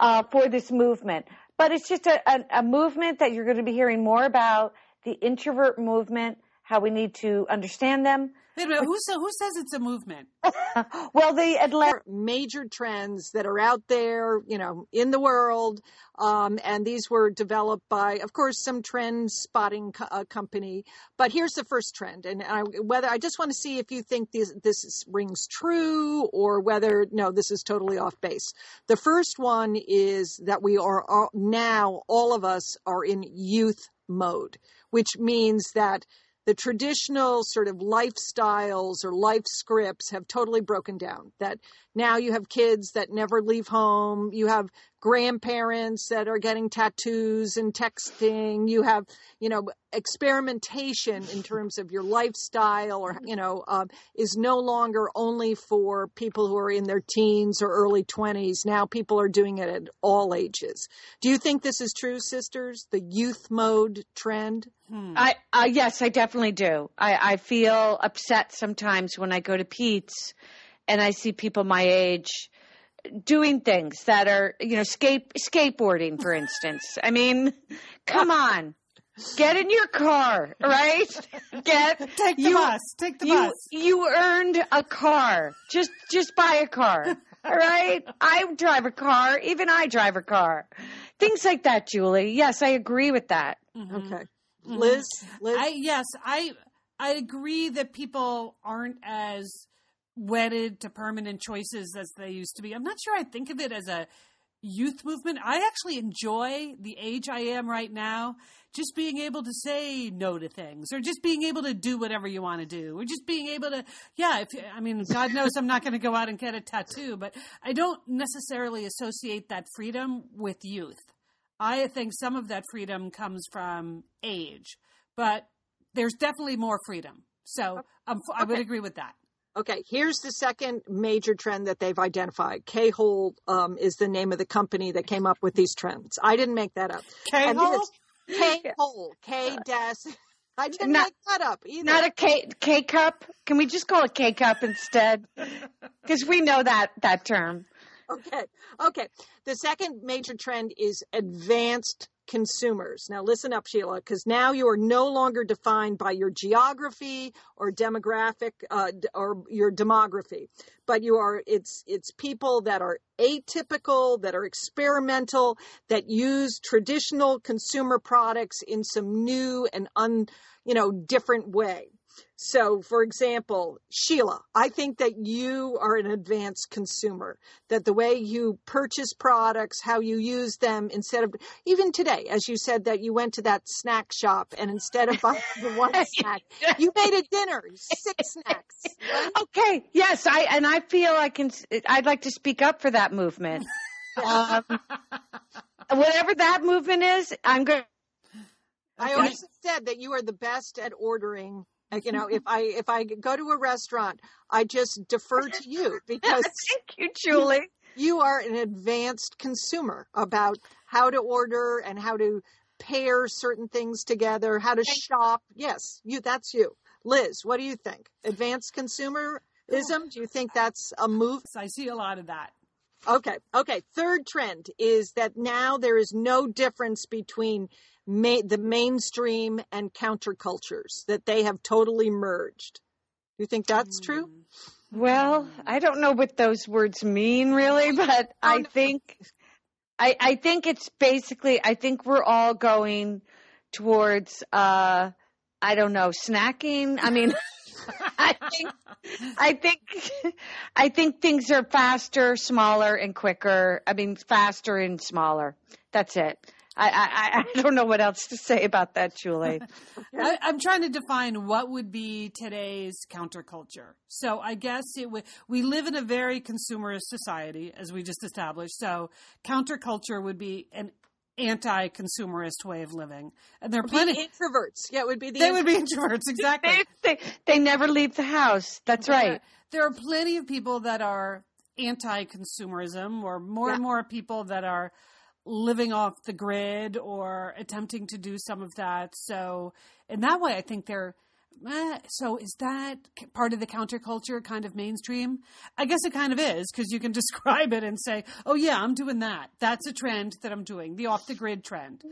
Speaker 3: uh, for this movement. But it's just a, a, a movement that you're going to be hearing more about the introvert movement, how we need to understand them.
Speaker 1: Wait a minute. Who, so, who says it's a movement? [laughs]
Speaker 3: well, the Atlanta
Speaker 2: major trends that are out there, you know, in the world. Um, and these were developed by, of course, some trend spotting co- uh, company. But here's the first trend, and I, whether I just want to see if you think this this is, rings true or whether no, this is totally off base. The first one is that we are all, now all of us are in youth mode, which means that the traditional sort of lifestyles or life scripts have totally broken down. That now you have kids that never leave home. You have grandparents that are getting tattoos and texting. You have, you know, experimentation in terms of your lifestyle or, you know, um, is no longer only for people who are in their teens or early 20s. Now people are doing it at all ages. Do you think this is true, sisters? The youth mode trend?
Speaker 3: Hmm. I, uh, yes, I definitely do. I, I feel upset sometimes when I go to Peet's and I see people my age doing things that are, you know, skate, skateboarding, for instance. I mean, come on. Get in your car, right? Get [laughs]
Speaker 1: take the you, bus. Take the
Speaker 3: you,
Speaker 1: bus.
Speaker 3: You earned a car. Just just buy a car. All right? [laughs] I drive a car. Even I drive a car. Things like that, Julie. Yes, I agree with that.
Speaker 2: Mm-hmm. Okay. Liz, Liz?
Speaker 1: I yes, I I agree that people aren't as wedded to permanent choices as they used to be. I'm not sure I think of it as a youth movement. I actually enjoy the age I am right now, just being able to say no to things or just being able to do whatever you want to do or just being able to, yeah, if, I mean, God knows I'm not going to go out and get a tattoo, but I don't necessarily associate that freedom with youth. I think some of that freedom comes from age, but there's definitely more freedom. So um, I would agree with that.
Speaker 2: Okay, here's the second major trend that they've identified. K-hole um, is the name of the company that came up with these trends. I didn't make that up.
Speaker 1: K-hole?
Speaker 2: K-hole. [laughs] K dash. I didn't not, make that up either.
Speaker 3: Not a K K cup. Can we just call it K cup instead? [laughs] Because we know that that term.
Speaker 2: Okay. Okay. The second major trend is advanced consumers. Now, listen up, Sheila, because now you are no longer defined by your geography or demographic uh, or your demography, but you are it's it's people that are atypical, that are experimental, that use traditional consumer products in some new and un you know different way. So, for example, Sheila, I think that you are an advanced consumer, that the way you purchase products, how you use them, instead of even today, as you said that you went to that snack shop and instead of buying the one [laughs] snack, you made a dinner, six snacks.
Speaker 3: Right? Okay, yes, I and I feel I can. I'd like to speak up for that movement. um, [laughs] whatever that movement is, I'm going.
Speaker 2: I always said that you are the best at ordering you know, [laughs] if I if I go to a restaurant, I just defer to you [laughs] because
Speaker 3: thank you, Julie.
Speaker 2: You are an advanced consumer about how to order and how to pair certain things together, how to shop. Yes, you that's you. Liz, what do you think? Advanced consumerism? Do you think that's a move?
Speaker 1: I see a lot of that.
Speaker 2: Okay. Okay. Third trend is that now there is no difference between ma- the mainstream and countercultures that they have totally merged. You think that's true?
Speaker 3: Well, I don't know what those words mean really, [laughs] but I oh, think I, I think it's basically I think we're all going towards uh I don't know, snacking. I mean [laughs] I think I think I think things are faster, smaller and quicker. I mean faster and smaller. That's it. I, I, I don't know what else to say about that, Julie. [laughs]
Speaker 1: I, am trying to define what would be today's counterculture. So I guess it would. We live in a very consumerist society, as we just established. So counterculture would be an anti-consumerist way of living, and there are plenty of
Speaker 2: introverts. Yeah, it would be the
Speaker 1: they intro- would be introverts [laughs] exactly.
Speaker 3: they, they, they never leave the house. That's right.
Speaker 1: There are plenty of people that are anti-consumerism, or more yeah. and more people that are living off the grid or attempting to do some of that. So in that way, I think they're Eh, so is that part of the counterculture, kind of mainstream? I guess it kind of is because you can [laughs] describe it and say, "Oh yeah, I'm doing that. That's a trend that I'm doing, the off the grid trend."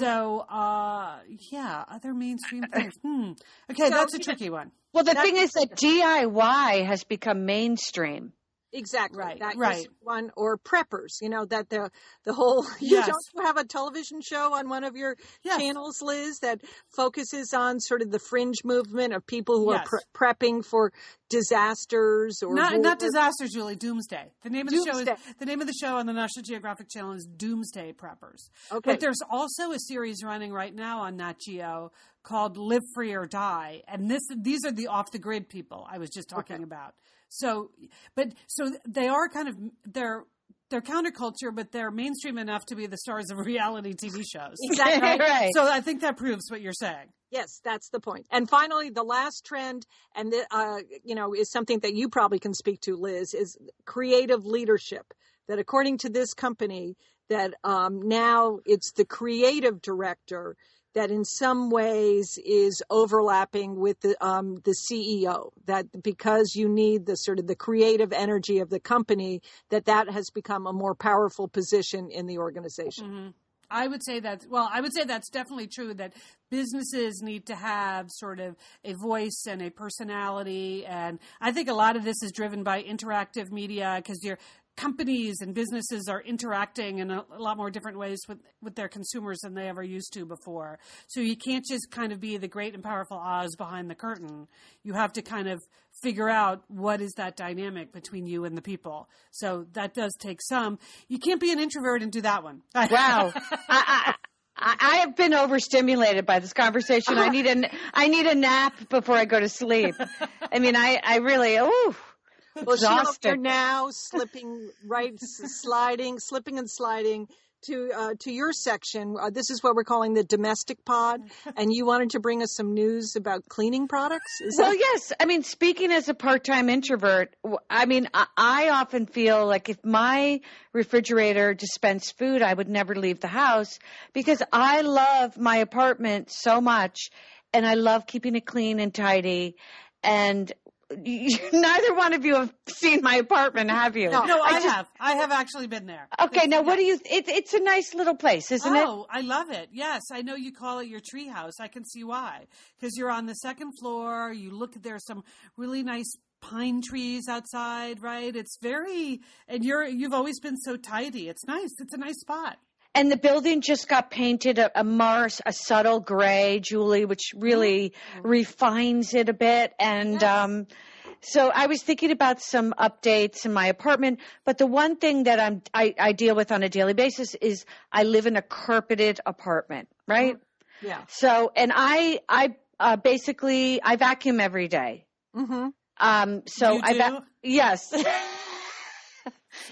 Speaker 1: so uh, yeah, other mainstream [laughs] things. Hmm. Okay,
Speaker 2: So,
Speaker 1: that's a tricky one.
Speaker 3: Well, the
Speaker 2: That-
Speaker 3: thing is that DIY has become mainstream.
Speaker 2: Exactly.
Speaker 1: Right,
Speaker 2: That is
Speaker 1: right.
Speaker 2: one or preppers, you know, that the the whole [laughs] you
Speaker 1: Yes.
Speaker 2: don't have a television show on one of your
Speaker 1: Yes.
Speaker 2: channels, Liz, that focuses on sort of the fringe movement of people who
Speaker 1: Yes.
Speaker 2: are pre- prepping for disasters or
Speaker 1: Not,
Speaker 2: war.
Speaker 1: not disasters, Julie. Doomsday. The name of the show is the name of the show on the National Geographic Channel is Doomsday Preppers.
Speaker 2: Okay.
Speaker 1: But there's also a series running right now on Nat Geo called Live Free or Die, and this these are the off the grid people I was just talking
Speaker 2: Okay.
Speaker 1: about. So, but so they are kind of they're they're counterculture, but they're mainstream enough to be the stars of [laughs] reality TV shows.
Speaker 2: Exactly. [laughs]
Speaker 3: right.
Speaker 1: So I think that proves what you're saying.
Speaker 2: Yes, that's the point. And finally, the last trend, and the, uh, you know, is something that you probably can speak to, Liz, is creative leadership. That according to this company, that um, now it's the creative director that in some ways is overlapping with the um, the CEO. That because you need the sort of the creative energy of the company, that that has become a more powerful position in the organization.
Speaker 1: I would say that, well, I would say that's definitely true that businesses need to have sort of a voice and a personality. And I think a lot of this is driven by interactive media because your companies and businesses are interacting in a, a lot more different ways with, with their consumers than they ever used to before. So you can't just kind of be the great and powerful Oz behind the curtain. You have to kind of figure out what is that dynamic between you and the people. So that does take some. You can't be an introvert and do that one. [laughs]
Speaker 3: Wow. I, have been overstimulated by this conversation. I need a, I need a nap before I go to sleep. I mean, I, I really, oh,
Speaker 2: Well, Sheila, you're now slipping right, sliding, slipping and sliding to uh, to your section. Uh, this is what we're calling the domestic pod, [laughs] and you wanted to bring us some news about cleaning products. Is
Speaker 3: Well,
Speaker 2: that
Speaker 3: yes. I mean, speaking as a part-time introvert, I mean, I, I often feel like if my refrigerator dispensed food, I would never leave the house because I love my apartment so much and I love keeping it clean and tidy. And [laughs] neither one of you have seen my apartment, have you?
Speaker 2: No.
Speaker 1: No, I,
Speaker 3: just-
Speaker 1: have. I have actually been there.
Speaker 3: Okay, now what do you? It, it's a nice little place, isn't it?
Speaker 1: oh, I love it. Yes, I know you call it your treehouse. I can see why. Because you're on the second floor. You look. There's some really nice pine trees outside. Right. It's very. And you're. You've always been so tidy. It's nice. It's a nice spot.
Speaker 3: And the building just got painted a, a Mars, a subtle gray, Julie, which really refines it a bit. And
Speaker 1: Yes.
Speaker 3: um, so I was thinking about some updates in my apartment. But the one thing that I'm I, I deal with on a daily basis is I live in a carpeted apartment, right?
Speaker 2: yeah?
Speaker 3: So and I I uh, basically I vacuum every day.
Speaker 2: Mm-hmm.
Speaker 3: Um, so I va- yes. [laughs]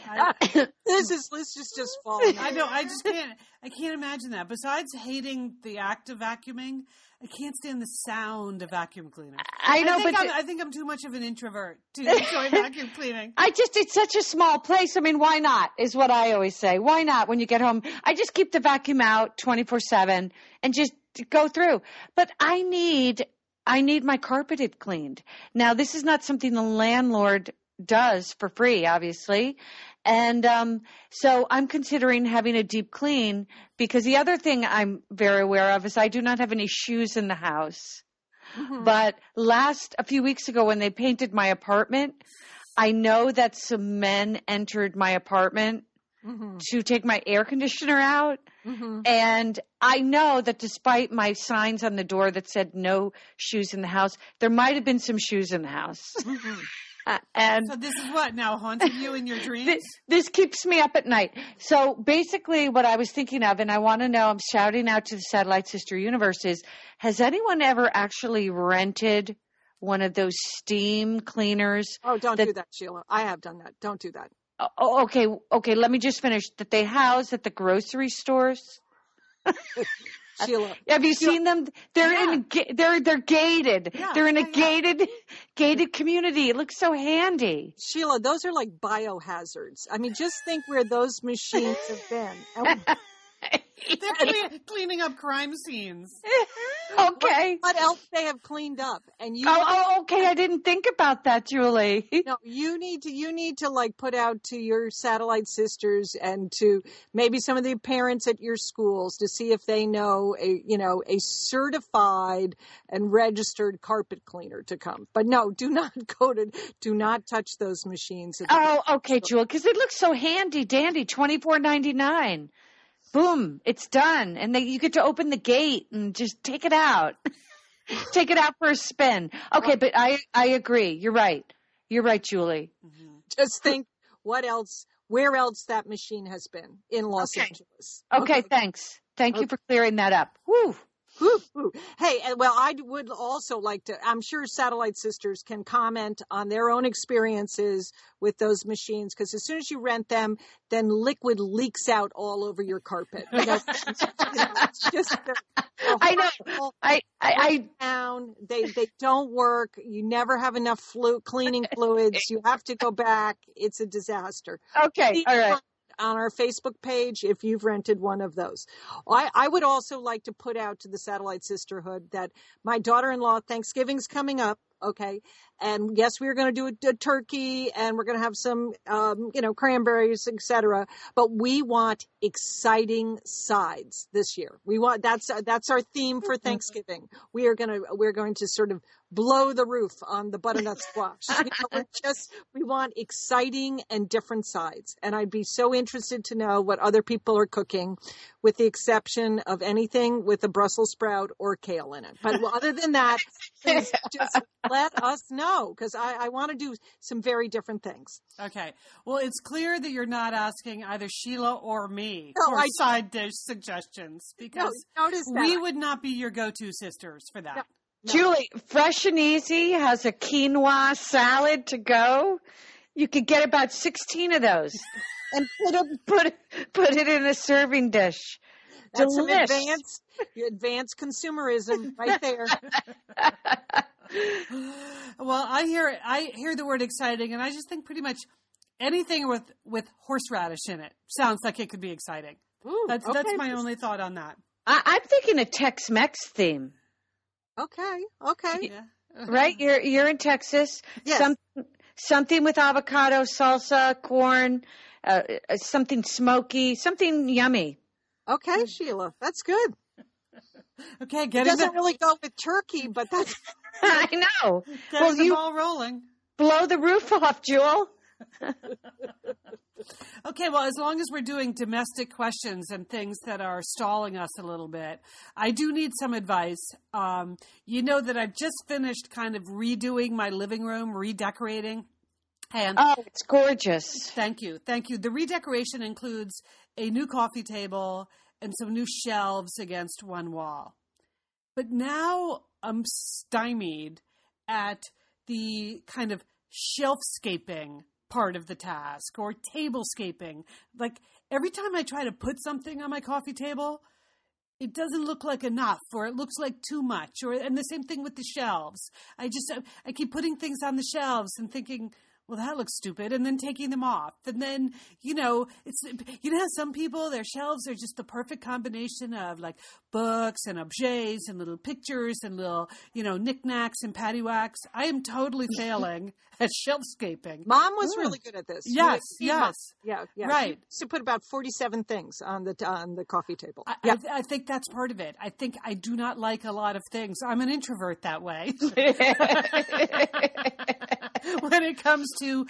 Speaker 1: I, uh, [laughs]
Speaker 2: This is this is just falling.
Speaker 1: I know. I just can't. I can't imagine that. Besides hating the act of vacuuming, I can't stand the sound of vacuum cleaning.
Speaker 3: I know,
Speaker 1: I think,
Speaker 3: but
Speaker 1: I'm, I think I'm too much of an introvert to [laughs] enjoy vacuum cleaning.
Speaker 3: I just, it's such a small place. I mean, why not is what I always say. Why not when you get home? I just keep the vacuum out 24 seven and just go through. But I need, I need my carpeted cleaned. Now, this is not something the landlord does for free, obviously. And, um, so I'm considering having a deep clean because the other thing I'm very aware of is I do not have any shoes in the house. But last, a few weeks ago when they painted my apartment, I know that some men entered my apartment
Speaker 2: Mm-hmm.
Speaker 3: to take my air conditioner out.
Speaker 2: Mm-hmm.
Speaker 3: And I know that despite my signs on the door that said no shoes in the house, there might have been some shoes in the house. Uh, and
Speaker 1: So this is what now haunting you in your [laughs] dreams?
Speaker 3: this, this keeps me up at night. So basically, what I was thinking of, and I want to know, I'm shouting out to the Satellite Sister Universe is, has anyone ever actually rented one of those steam cleaners?
Speaker 2: Oh, don't
Speaker 3: that-
Speaker 2: do that, Sheila. I have done that. Don't do that.
Speaker 3: Oh, okay, okay. Let me just finish. That they house at the grocery stores. [laughs]
Speaker 2: Sheila. [laughs]
Speaker 3: Have you seen them? They're in. They're they're gated.
Speaker 1: Yeah,
Speaker 3: they're in a
Speaker 1: yeah, yeah.
Speaker 3: gated gated community. It looks so handy.
Speaker 2: Sheila, those are like biohazards. I mean, just think where those machines have been. Oh, [laughs] And [laughs]
Speaker 1: They're cle- cleaning up crime scenes. [laughs]
Speaker 3: Okay.
Speaker 2: What else they have cleaned up? And you
Speaker 3: Oh, oh, okay. I didn't think about that, Julie. [laughs]
Speaker 2: no, you need to you need to like put out to your satellite sisters and to maybe some of the parents at your schools to see if they know a you know a certified and registered carpet cleaner to come. But no, do not go to do not touch those machines.
Speaker 3: Oh, okay, Julie, because it looks so handy dandy. Twenty four ninety nine. Boom, it's done, and then you get to open the gate and just take it out. [laughs] take it out for a spin. Okay, but I I agree. You're right. You're right, Julie. Mm-hmm.
Speaker 2: Just think what else where else that machine has been in Los
Speaker 3: Okay.
Speaker 2: Angeles.
Speaker 3: Okay, thanks. Thank you for clearing that up. Woo.
Speaker 2: Hey, well, I would also like to. I'm sure Satellite Sisters can comment on their own experiences with those machines because as soon as you rent them, then liquid leaks out all over your carpet. [laughs] You know, it's just
Speaker 3: I know.
Speaker 2: horrible.
Speaker 3: I I,
Speaker 2: down. They they don't work. You never have enough flu cleaning fluids. You have to go back. It's a disaster.
Speaker 3: Okay. All right.
Speaker 2: On our Facebook page, if you've rented one of those, I, I would also like to put out to the Satellite Sisterhood that my daughter-in-law Thanksgiving's coming up. Okay, and yes, we are going to do a, a turkey, and we're going to have some, um, you know, cranberries, etc. But we want exciting sides this year. We want that's that's our theme for Thanksgiving. We are going to we're going to sort of blow the roof on the butternut [laughs] squash. You know, just we want exciting and different sides. And I'd be so interested to know what other people are cooking, with the exception of anything with a Brussels sprout or kale in it. But other than that, [laughs] just let us know because I, I want to do some very different things.
Speaker 1: Okay. Well, it's clear that you're not asking either Sheila or me
Speaker 2: No,
Speaker 1: for
Speaker 2: I-
Speaker 1: side dish suggestions because
Speaker 2: notice that.
Speaker 1: we would not be your go-to sisters for that.
Speaker 2: No.
Speaker 3: Julie, Fresh and Easy has a quinoa salad to go. You could get about 16 of those [laughs] and put it, put it, put it in a serving dish.
Speaker 2: That's some
Speaker 3: Delish.
Speaker 2: advanced, advanced consumerism right there. [laughs]
Speaker 1: well, I hear I hear the word exciting, and I just think pretty much anything with with horseradish in it sounds like it could be exciting.
Speaker 2: Ooh,
Speaker 1: That's that's my only thought on that.
Speaker 3: I, I'm thinking a Tex-Mex theme,
Speaker 2: Okay, okay.
Speaker 1: Yeah.
Speaker 3: right? You're you're in Texas.
Speaker 2: Yes.
Speaker 3: Some, something with avocado, salsa, corn, uh, uh, something smoky, something yummy.
Speaker 2: Okay, Sheila, that's good. [laughs]
Speaker 1: Okay,
Speaker 2: It
Speaker 1: getting
Speaker 2: doesn't
Speaker 1: the,
Speaker 2: really go with turkey, but that's [laughs] [laughs]
Speaker 3: I know.
Speaker 1: getting
Speaker 3: well,
Speaker 1: the
Speaker 3: you-
Speaker 1: ball rolling.
Speaker 3: Blow the roof off, Jewel.
Speaker 1: Okay, well, as long as we're doing domestic questions and things that are stalling us a little bit, I do need some advice. Um, you know that I've just finished kind of redoing my living room, redecorating. And
Speaker 3: Oh, it's gorgeous.
Speaker 1: thank you. Thank you. The redecoration includes a new coffee table and some new shelves against one wall. But now I'm stymied at the kind of shelfscaping part of the task or tablescaping. Like every time I try to put something on my coffee table, it doesn't look like enough or it looks like too much or and the same thing with the shelves. I just I keep putting things on the shelves and thinking well, that looks stupid, and then taking them off. And then, you know, it's, you know, how some people, their shelves are just the perfect combination of like books and objets and little pictures and little, you know, knickknacks and paddywhacks. I am totally [laughs] failing at shelfscaping.
Speaker 2: mom was mm. really good at this.
Speaker 1: Yes,
Speaker 2: you-
Speaker 1: yes.
Speaker 2: yeah, yeah.
Speaker 1: Right.
Speaker 2: She used put about forty-seven things on the on the coffee table.
Speaker 1: I,
Speaker 2: yeah,
Speaker 1: I, I think that's part of it. I think I do not like a lot of things. I'm an introvert that way. [laughs] [laughs] when it comes to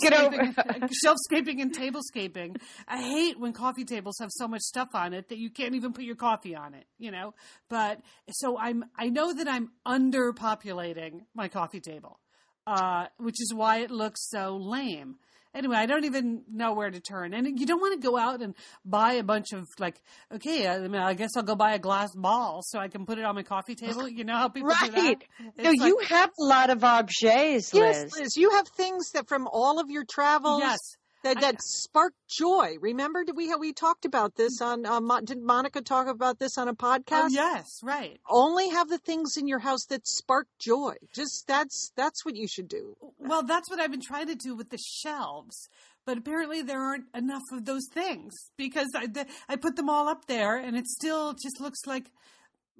Speaker 3: get over-
Speaker 1: shelfscaping, shelfscaping and [laughs] [laughs] tablescaping, I hate when coffee tables have so much stuff on it that you can't even put your coffee on it. You know, but so I'm. I know that I'm underpopulating my coffee table, uh, which is why it looks so lame. Anyway, I don't even know where to turn, and you don't want to go out and buy a bunch of like. Okay, I mean, I guess I'll go buy a glass ball so I can put it on my coffee table. You know how people do that.
Speaker 3: Right. No,
Speaker 1: like-
Speaker 3: you have a lot of objets, Liz.
Speaker 2: yes, Liz, you have things that from all of your travels.
Speaker 1: Yes.
Speaker 2: That, that spark joy. Remember, did we we talked about this on? Uh, did Monica talk about this on a podcast?
Speaker 1: Oh, yes, right.
Speaker 2: Only have the things in your house that spark joy. Just that's that's what you should do.
Speaker 1: Well, that's what I've been trying to do with the shelves, but apparently there aren't enough of those things because I the, I put them all up there and it still just looks like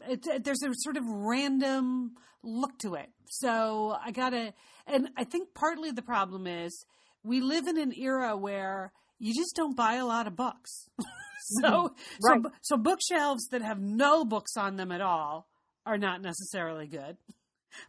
Speaker 1: it, it, there's a sort of random look to it. So I gotta, and I think partly the problem is we live in an era where you just don't buy a lot of books. [laughs] Mm-hmm. so,
Speaker 2: Right.
Speaker 1: so, so bookshelves that have no books on them at all are not necessarily good.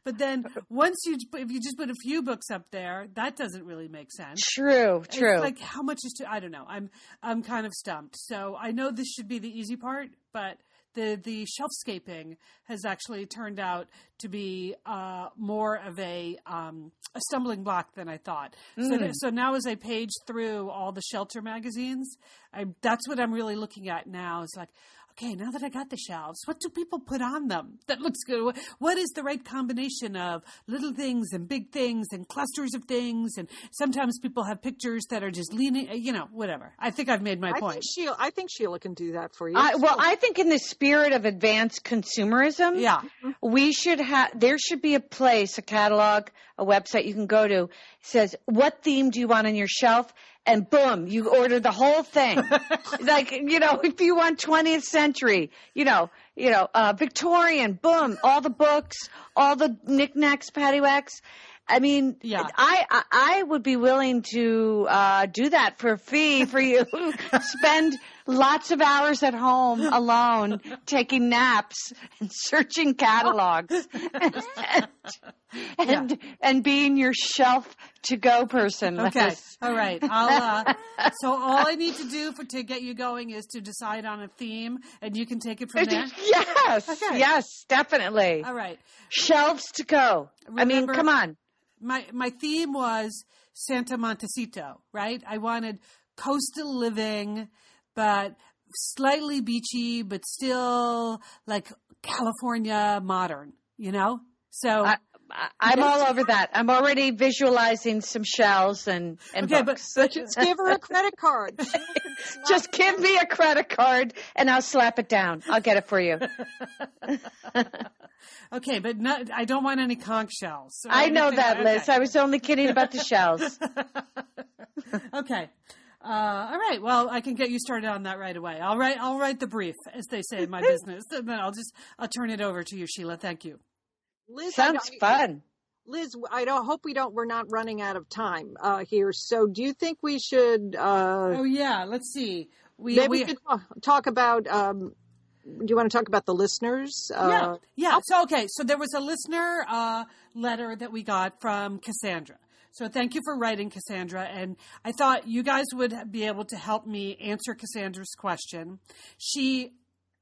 Speaker 1: But then [laughs] once you, if you just put a few books up there, that doesn't really make sense.
Speaker 3: True,
Speaker 1: It's
Speaker 3: true.
Speaker 1: like how much is to I don't know. I'm I'm kind of stumped. So I know this should be the easy part, but the the shelfscaping has actually turned out to be uh, more of a um, a stumbling block than I thought. So
Speaker 3: Mm.
Speaker 1: so now as I page through all the shelter magazines, I that's what I'm really looking at now. Is like. Okay, now that I got the shelves, what do people put on them that looks good? What- What is the right combination of little things and big things and clusters of things? And sometimes people have pictures that are just leaning, uh, you know, whatever. I think I've made my
Speaker 2: I
Speaker 1: point.
Speaker 2: think Sheila. I think Sheila can do that for you.
Speaker 3: I, well, I think in the spirit of advanced consumerism,
Speaker 1: yeah.
Speaker 3: we should have there should be a place a catalog a website you can go to says what theme do you want on your shelf and boom you order the whole thing [laughs] like you know if you want 20th century you know you know uh victorian boom all the books all the knickknacks paddywhacks I mean,
Speaker 1: Yeah.
Speaker 3: I, I I would be willing to uh, do that for a fee for you. [laughs] Spend lots of hours at home [laughs] alone, taking naps and searching catalogs, [laughs] and and, and being your shelf to go person.
Speaker 1: Okay.
Speaker 3: Liz.
Speaker 1: All right. I'll, uh, [laughs] so all I need to do for to get you going is to decide on a theme, and you can take it from there.
Speaker 3: Yes,
Speaker 1: Okay.
Speaker 3: yes, definitely.
Speaker 1: All right.
Speaker 3: Shelves to go. I mean, come on.
Speaker 1: my my theme was Santa Montecito, right? I wanted coastal living, but slightly beachy, but still like California modern, you know? So
Speaker 3: I, I'm all over that. I'm already visualizing some shells and and
Speaker 1: okay,
Speaker 3: books.
Speaker 1: but
Speaker 2: Just give her a credit card. Sheila can [laughs] slap
Speaker 3: Just give me a credit card and I'll slap it down. I'll get it for you. [laughs]
Speaker 1: okay, but not, I don't want any conch shells.
Speaker 3: I know that, Liz.
Speaker 1: okay.
Speaker 3: I was only kidding about the shells. [laughs]
Speaker 1: okay. Uh, all right. Well, I can get you started on that right away. I'll write. I'll write the brief, as they say in my [laughs] business, and then I'll just I'll turn it over to you, Sheila. Thank you.
Speaker 2: Liz,
Speaker 3: Sounds
Speaker 2: don't-
Speaker 3: fun.
Speaker 2: Liz, I don't hope we don't. We're not running out of time uh, here. So, do you think we should? Uh,
Speaker 1: Oh yeah. Let's see. We
Speaker 2: maybe
Speaker 1: we
Speaker 2: we could talk about. Um, do you want to talk about the listeners?
Speaker 1: yeah
Speaker 2: Uh,
Speaker 1: yeah. So okay. So there was a listener uh, letter that we got from Cassandra. So thank you for writing, Cassandra. And I thought you guys would be able to help me answer Cassandra's question. She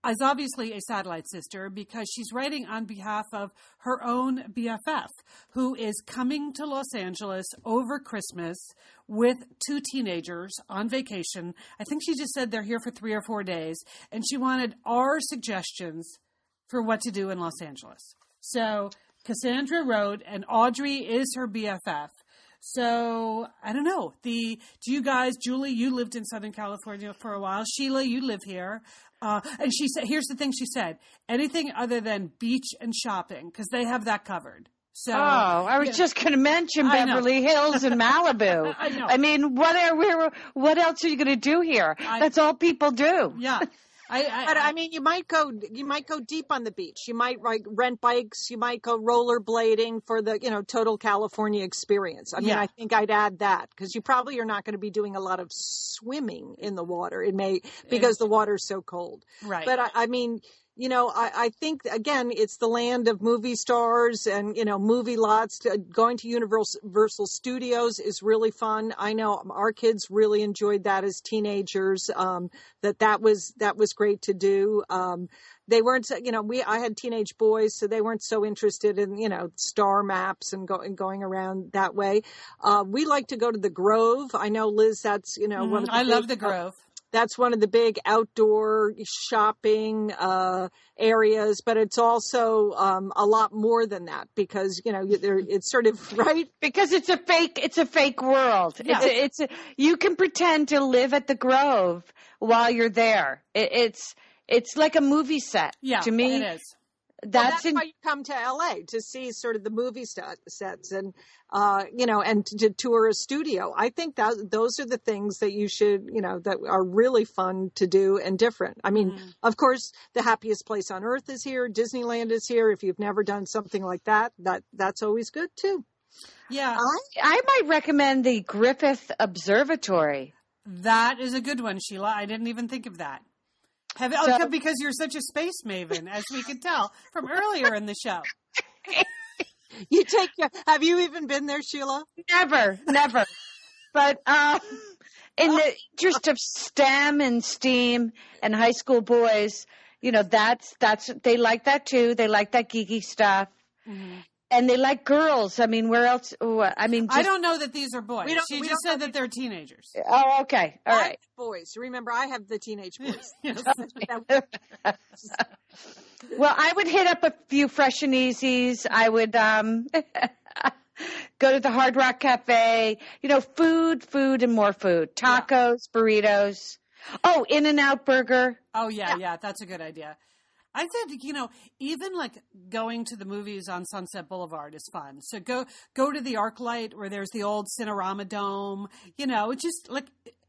Speaker 1: is obviously a satellite sister because she's writing on behalf of her own BFF, who is coming to Los Angeles over Christmas with two teenagers on vacation. I think she just said they're here for three or four days, and she wanted our suggestions for what to do in Los Angeles. So Cassandra wrote, and Audrey is her BFF. So I don't know. The do you guys, Julie, you lived in Southern California for a while. Sheila, you live here. Uh, and she said, here's the thing she said: anything other than beach and shopping, because they have that covered. So
Speaker 3: Oh, I was
Speaker 1: yeah.
Speaker 3: just going to mention Beverly Hills and Malibu. [laughs]
Speaker 1: I know.
Speaker 3: I mean, what are we? What else are you going to do here?
Speaker 1: I-
Speaker 3: That's all people do.
Speaker 1: yeah. I, I,
Speaker 2: But I mean, you might go. You might go deep on the beach. You might like rent bikes. You might go rollerblading for the you know total California experience. I mean,
Speaker 1: Yeah.
Speaker 2: I think I'd add that because you probably are not going to be doing a lot of swimming in the water. It may because the water's so cold.
Speaker 1: right.
Speaker 2: But I, I mean, you know, I, I think again, it's the land of movie stars and you know, movie lots. To, going to Universal, Studios is really fun. I know our kids really enjoyed that as teenagers. Um, that that was that was great to do. Um, they weren't, you know, we I had teenage boys, so they weren't so interested in you know star maps and, go, and going around that way. Uh, we like to go to the Grove. I know Liz, that's you know one of
Speaker 1: Mhm.
Speaker 2: the
Speaker 1: I love the
Speaker 2: uh,
Speaker 1: Grove.
Speaker 2: That's one of the big outdoor shopping uh, areas, but it's also um, a lot more than that because you know there, it's sort of [laughs] right.
Speaker 3: Because it's a fake, it's a fake world.
Speaker 1: Yeah.
Speaker 3: It's, a, it's a, you can pretend to live at the Grove while you're there. It, it's, it's like a movie set
Speaker 1: Yeah,
Speaker 3: to me.
Speaker 1: it is.
Speaker 3: That's,
Speaker 2: well, that's
Speaker 3: in,
Speaker 2: why you come to LA to see sort of the movie st- sets and uh, you know and to, to tour a studio. I think that those are the things that you should you know that are really fun to do and different. I mean,
Speaker 1: Mhm.
Speaker 2: of course, the happiest place on earth is here. Disneyland is here. If you've never done something like that, that that's always good too.
Speaker 1: Yeah,
Speaker 3: I, I might recommend the Griffith Observatory.
Speaker 1: that is a good one, Sheila. I didn't even think of that. Have, oh,
Speaker 3: So-
Speaker 1: because you're such a space maven, as we could tell from earlier in the show. [laughs]
Speaker 2: You take your, have you even been there, Sheila?
Speaker 3: Never, never. But um, in the interest of STEM and STEAM and high school boys, you know, that's that's they like that too. They like that geeky stuff,
Speaker 1: Mhm.
Speaker 3: And they like girls. I mean, where else? what- I mean,
Speaker 1: I don't know that these are boys.
Speaker 2: We don't-
Speaker 1: She
Speaker 2: we
Speaker 1: just
Speaker 2: don't
Speaker 1: said that they're teenagers.
Speaker 3: Oh, okay, all
Speaker 2: I
Speaker 3: right.
Speaker 2: have boys. Remember, I have the teenage boys. [laughs] [laughs]
Speaker 3: Well, I would hit up a few fresh and easies. I would um [laughs] go to the Hard Rock Cafe. You know, food, food, and more food. Tacos, burritos. Oh, In and Out Burger.
Speaker 1: Oh yeah, yeah, that's a good idea. I said, you know, even like going to the movies on Sunset Boulevard is fun. So go go to the ArcLight where there's the old Cinerama Dome. You know, just like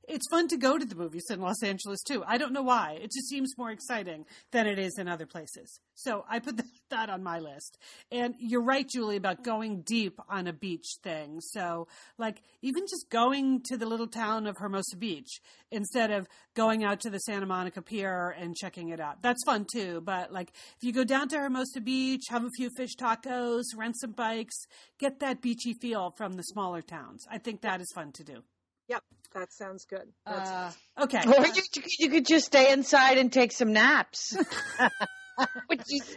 Speaker 1: it's fun to go to the movies in Los Angeles too. I don't know why. It just seems more exciting than it is in other places. So I put [laughs] that on my list. And you're right, Julie, about going deep on a beach thing. So, like, even just going to the little town of Hermosa Beach instead of going out to the Santa Monica Pier and checking it out. That's fun too. But, like, if you go down to Hermosa Beach, have a few fish tacos, rent some bikes, get that beachy feel from the smaller towns. I think that is fun to do.
Speaker 2: Yep, that sounds good. That's,
Speaker 1: Uh, okay.
Speaker 3: Or you, you could just stay inside and take some naps. [laughs] Which is,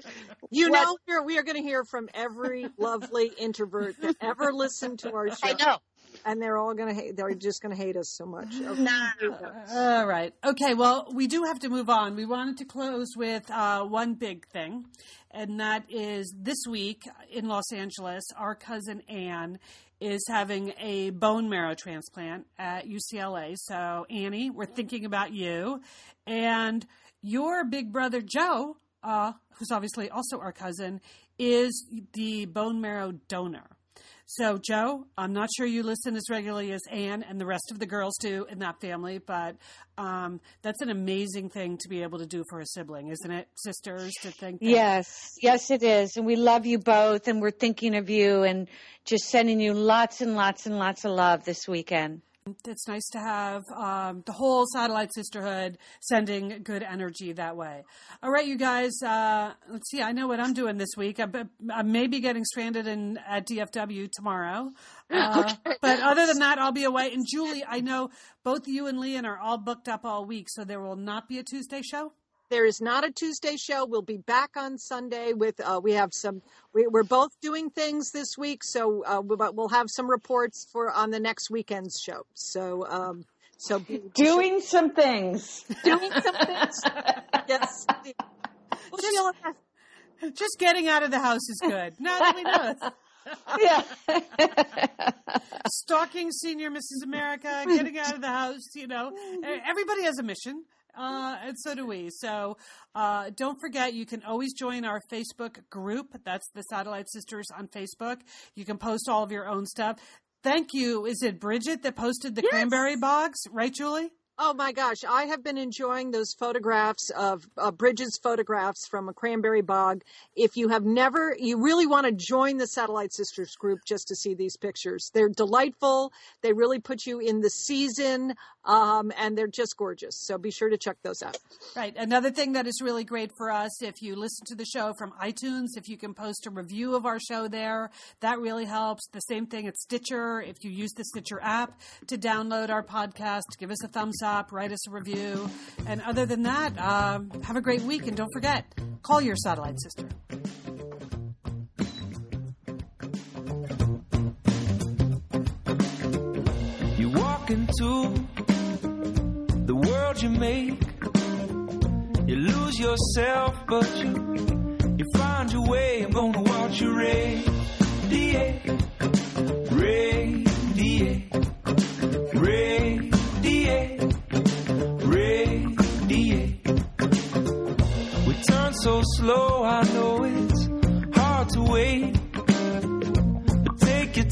Speaker 2: you
Speaker 3: what-
Speaker 2: know, we're, we are going to hear from every lovely introvert that ever listened to our show,
Speaker 3: I know.
Speaker 2: and they're all going to hate. They're just going to hate us so much. Okay.
Speaker 1: All right. Okay. Well, we do have to move on. We wanted to close with uh, one big thing, and that is this week in Los Angeles, our cousin Anne is having a bone marrow transplant at UCLA. So, Annie, we're thinking about you. And your big brother, Joe, uh, who's obviously also our cousin, is the bone marrow donor. So, Joe, I'm not sure you listen as regularly as Anne and the rest of the girls do in that family, but um, that's an amazing thing to be able to do for a sibling, isn't it, sisters? To think, that-
Speaker 3: Yes, yes, it is. And we love you both, and we're thinking of you and just sending you lots and lots and lots of love this weekend.
Speaker 1: It's nice to have um, the whole satellite sisterhood sending good energy that way. All right, you guys. Uh, let's see. I know what I'm doing this week. I, I may be getting stranded in at DFW tomorrow, [laughs] uh, but other than that, I'll be away. And Julie, I know both you and Leon are all booked up all week, so there will not be a Tuesday show.
Speaker 2: There is not a Tuesday show. We'll be back on Sunday with. Uh, we have some. We, we're both doing things this week, so uh, we'll, we'll have some reports for on the next weekend's show. So, um, so be,
Speaker 3: Doing some things.
Speaker 2: doing some things. [laughs] yes. Well, Sheila,
Speaker 1: Just getting out of the house is good. Now that we know
Speaker 3: yeah.
Speaker 1: stalking senior Mrs. America, getting out of the house, you know. [laughs] Everybody has a mission. Uh, and so do we. So uh, don't forget, you can always join our Facebook group. That's the Satellite Sisters on Facebook. You can post all of your own stuff. Thank you. Is it Bridget that posted the
Speaker 2: Yes.
Speaker 1: cranberry bogs? Right, Julie?
Speaker 2: Oh my gosh, I have been enjoying those photographs of uh, Bridget's photographs from a cranberry bog. If you have never, you really want to join the Satellite Sisters group just to see these pictures. They're delightful. They really put you in the season, um, and they're just gorgeous. So be sure to check those out.
Speaker 1: Right. Another thing that is really great for us, if you listen to the show from iTunes, if you can post a review of our show there, that really helps. The same thing at Stitcher. If you use the Stitcher app to download our podcast, give us a thumbs up, write us a review. And other than that, um, have a great week. And don't forget, call your satellite sister.
Speaker 4: You walk into the world you make. You lose yourself, but you you find your way. I'm gonna watch you radiate,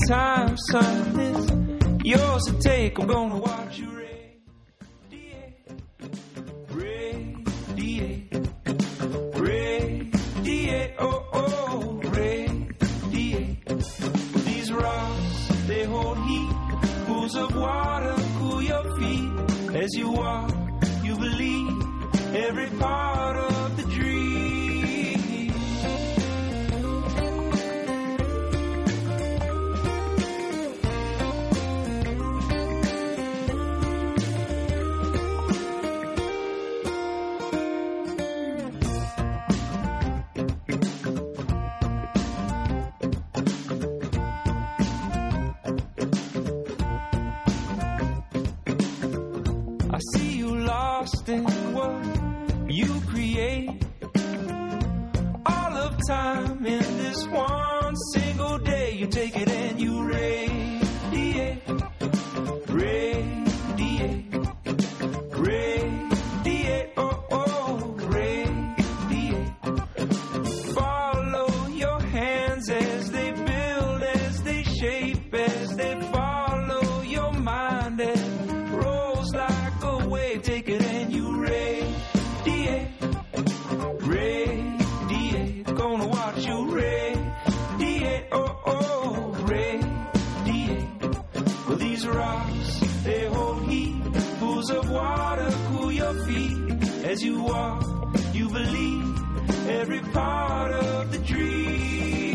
Speaker 4: time, son. This yours to take. I'm gonna watch you radiate, radiate, radiate. Oh oh, radiate. These rocks they hold heat. Pools of water cool your feet as you walk. You believe every part of feet as you walk. You believe every part of the dream.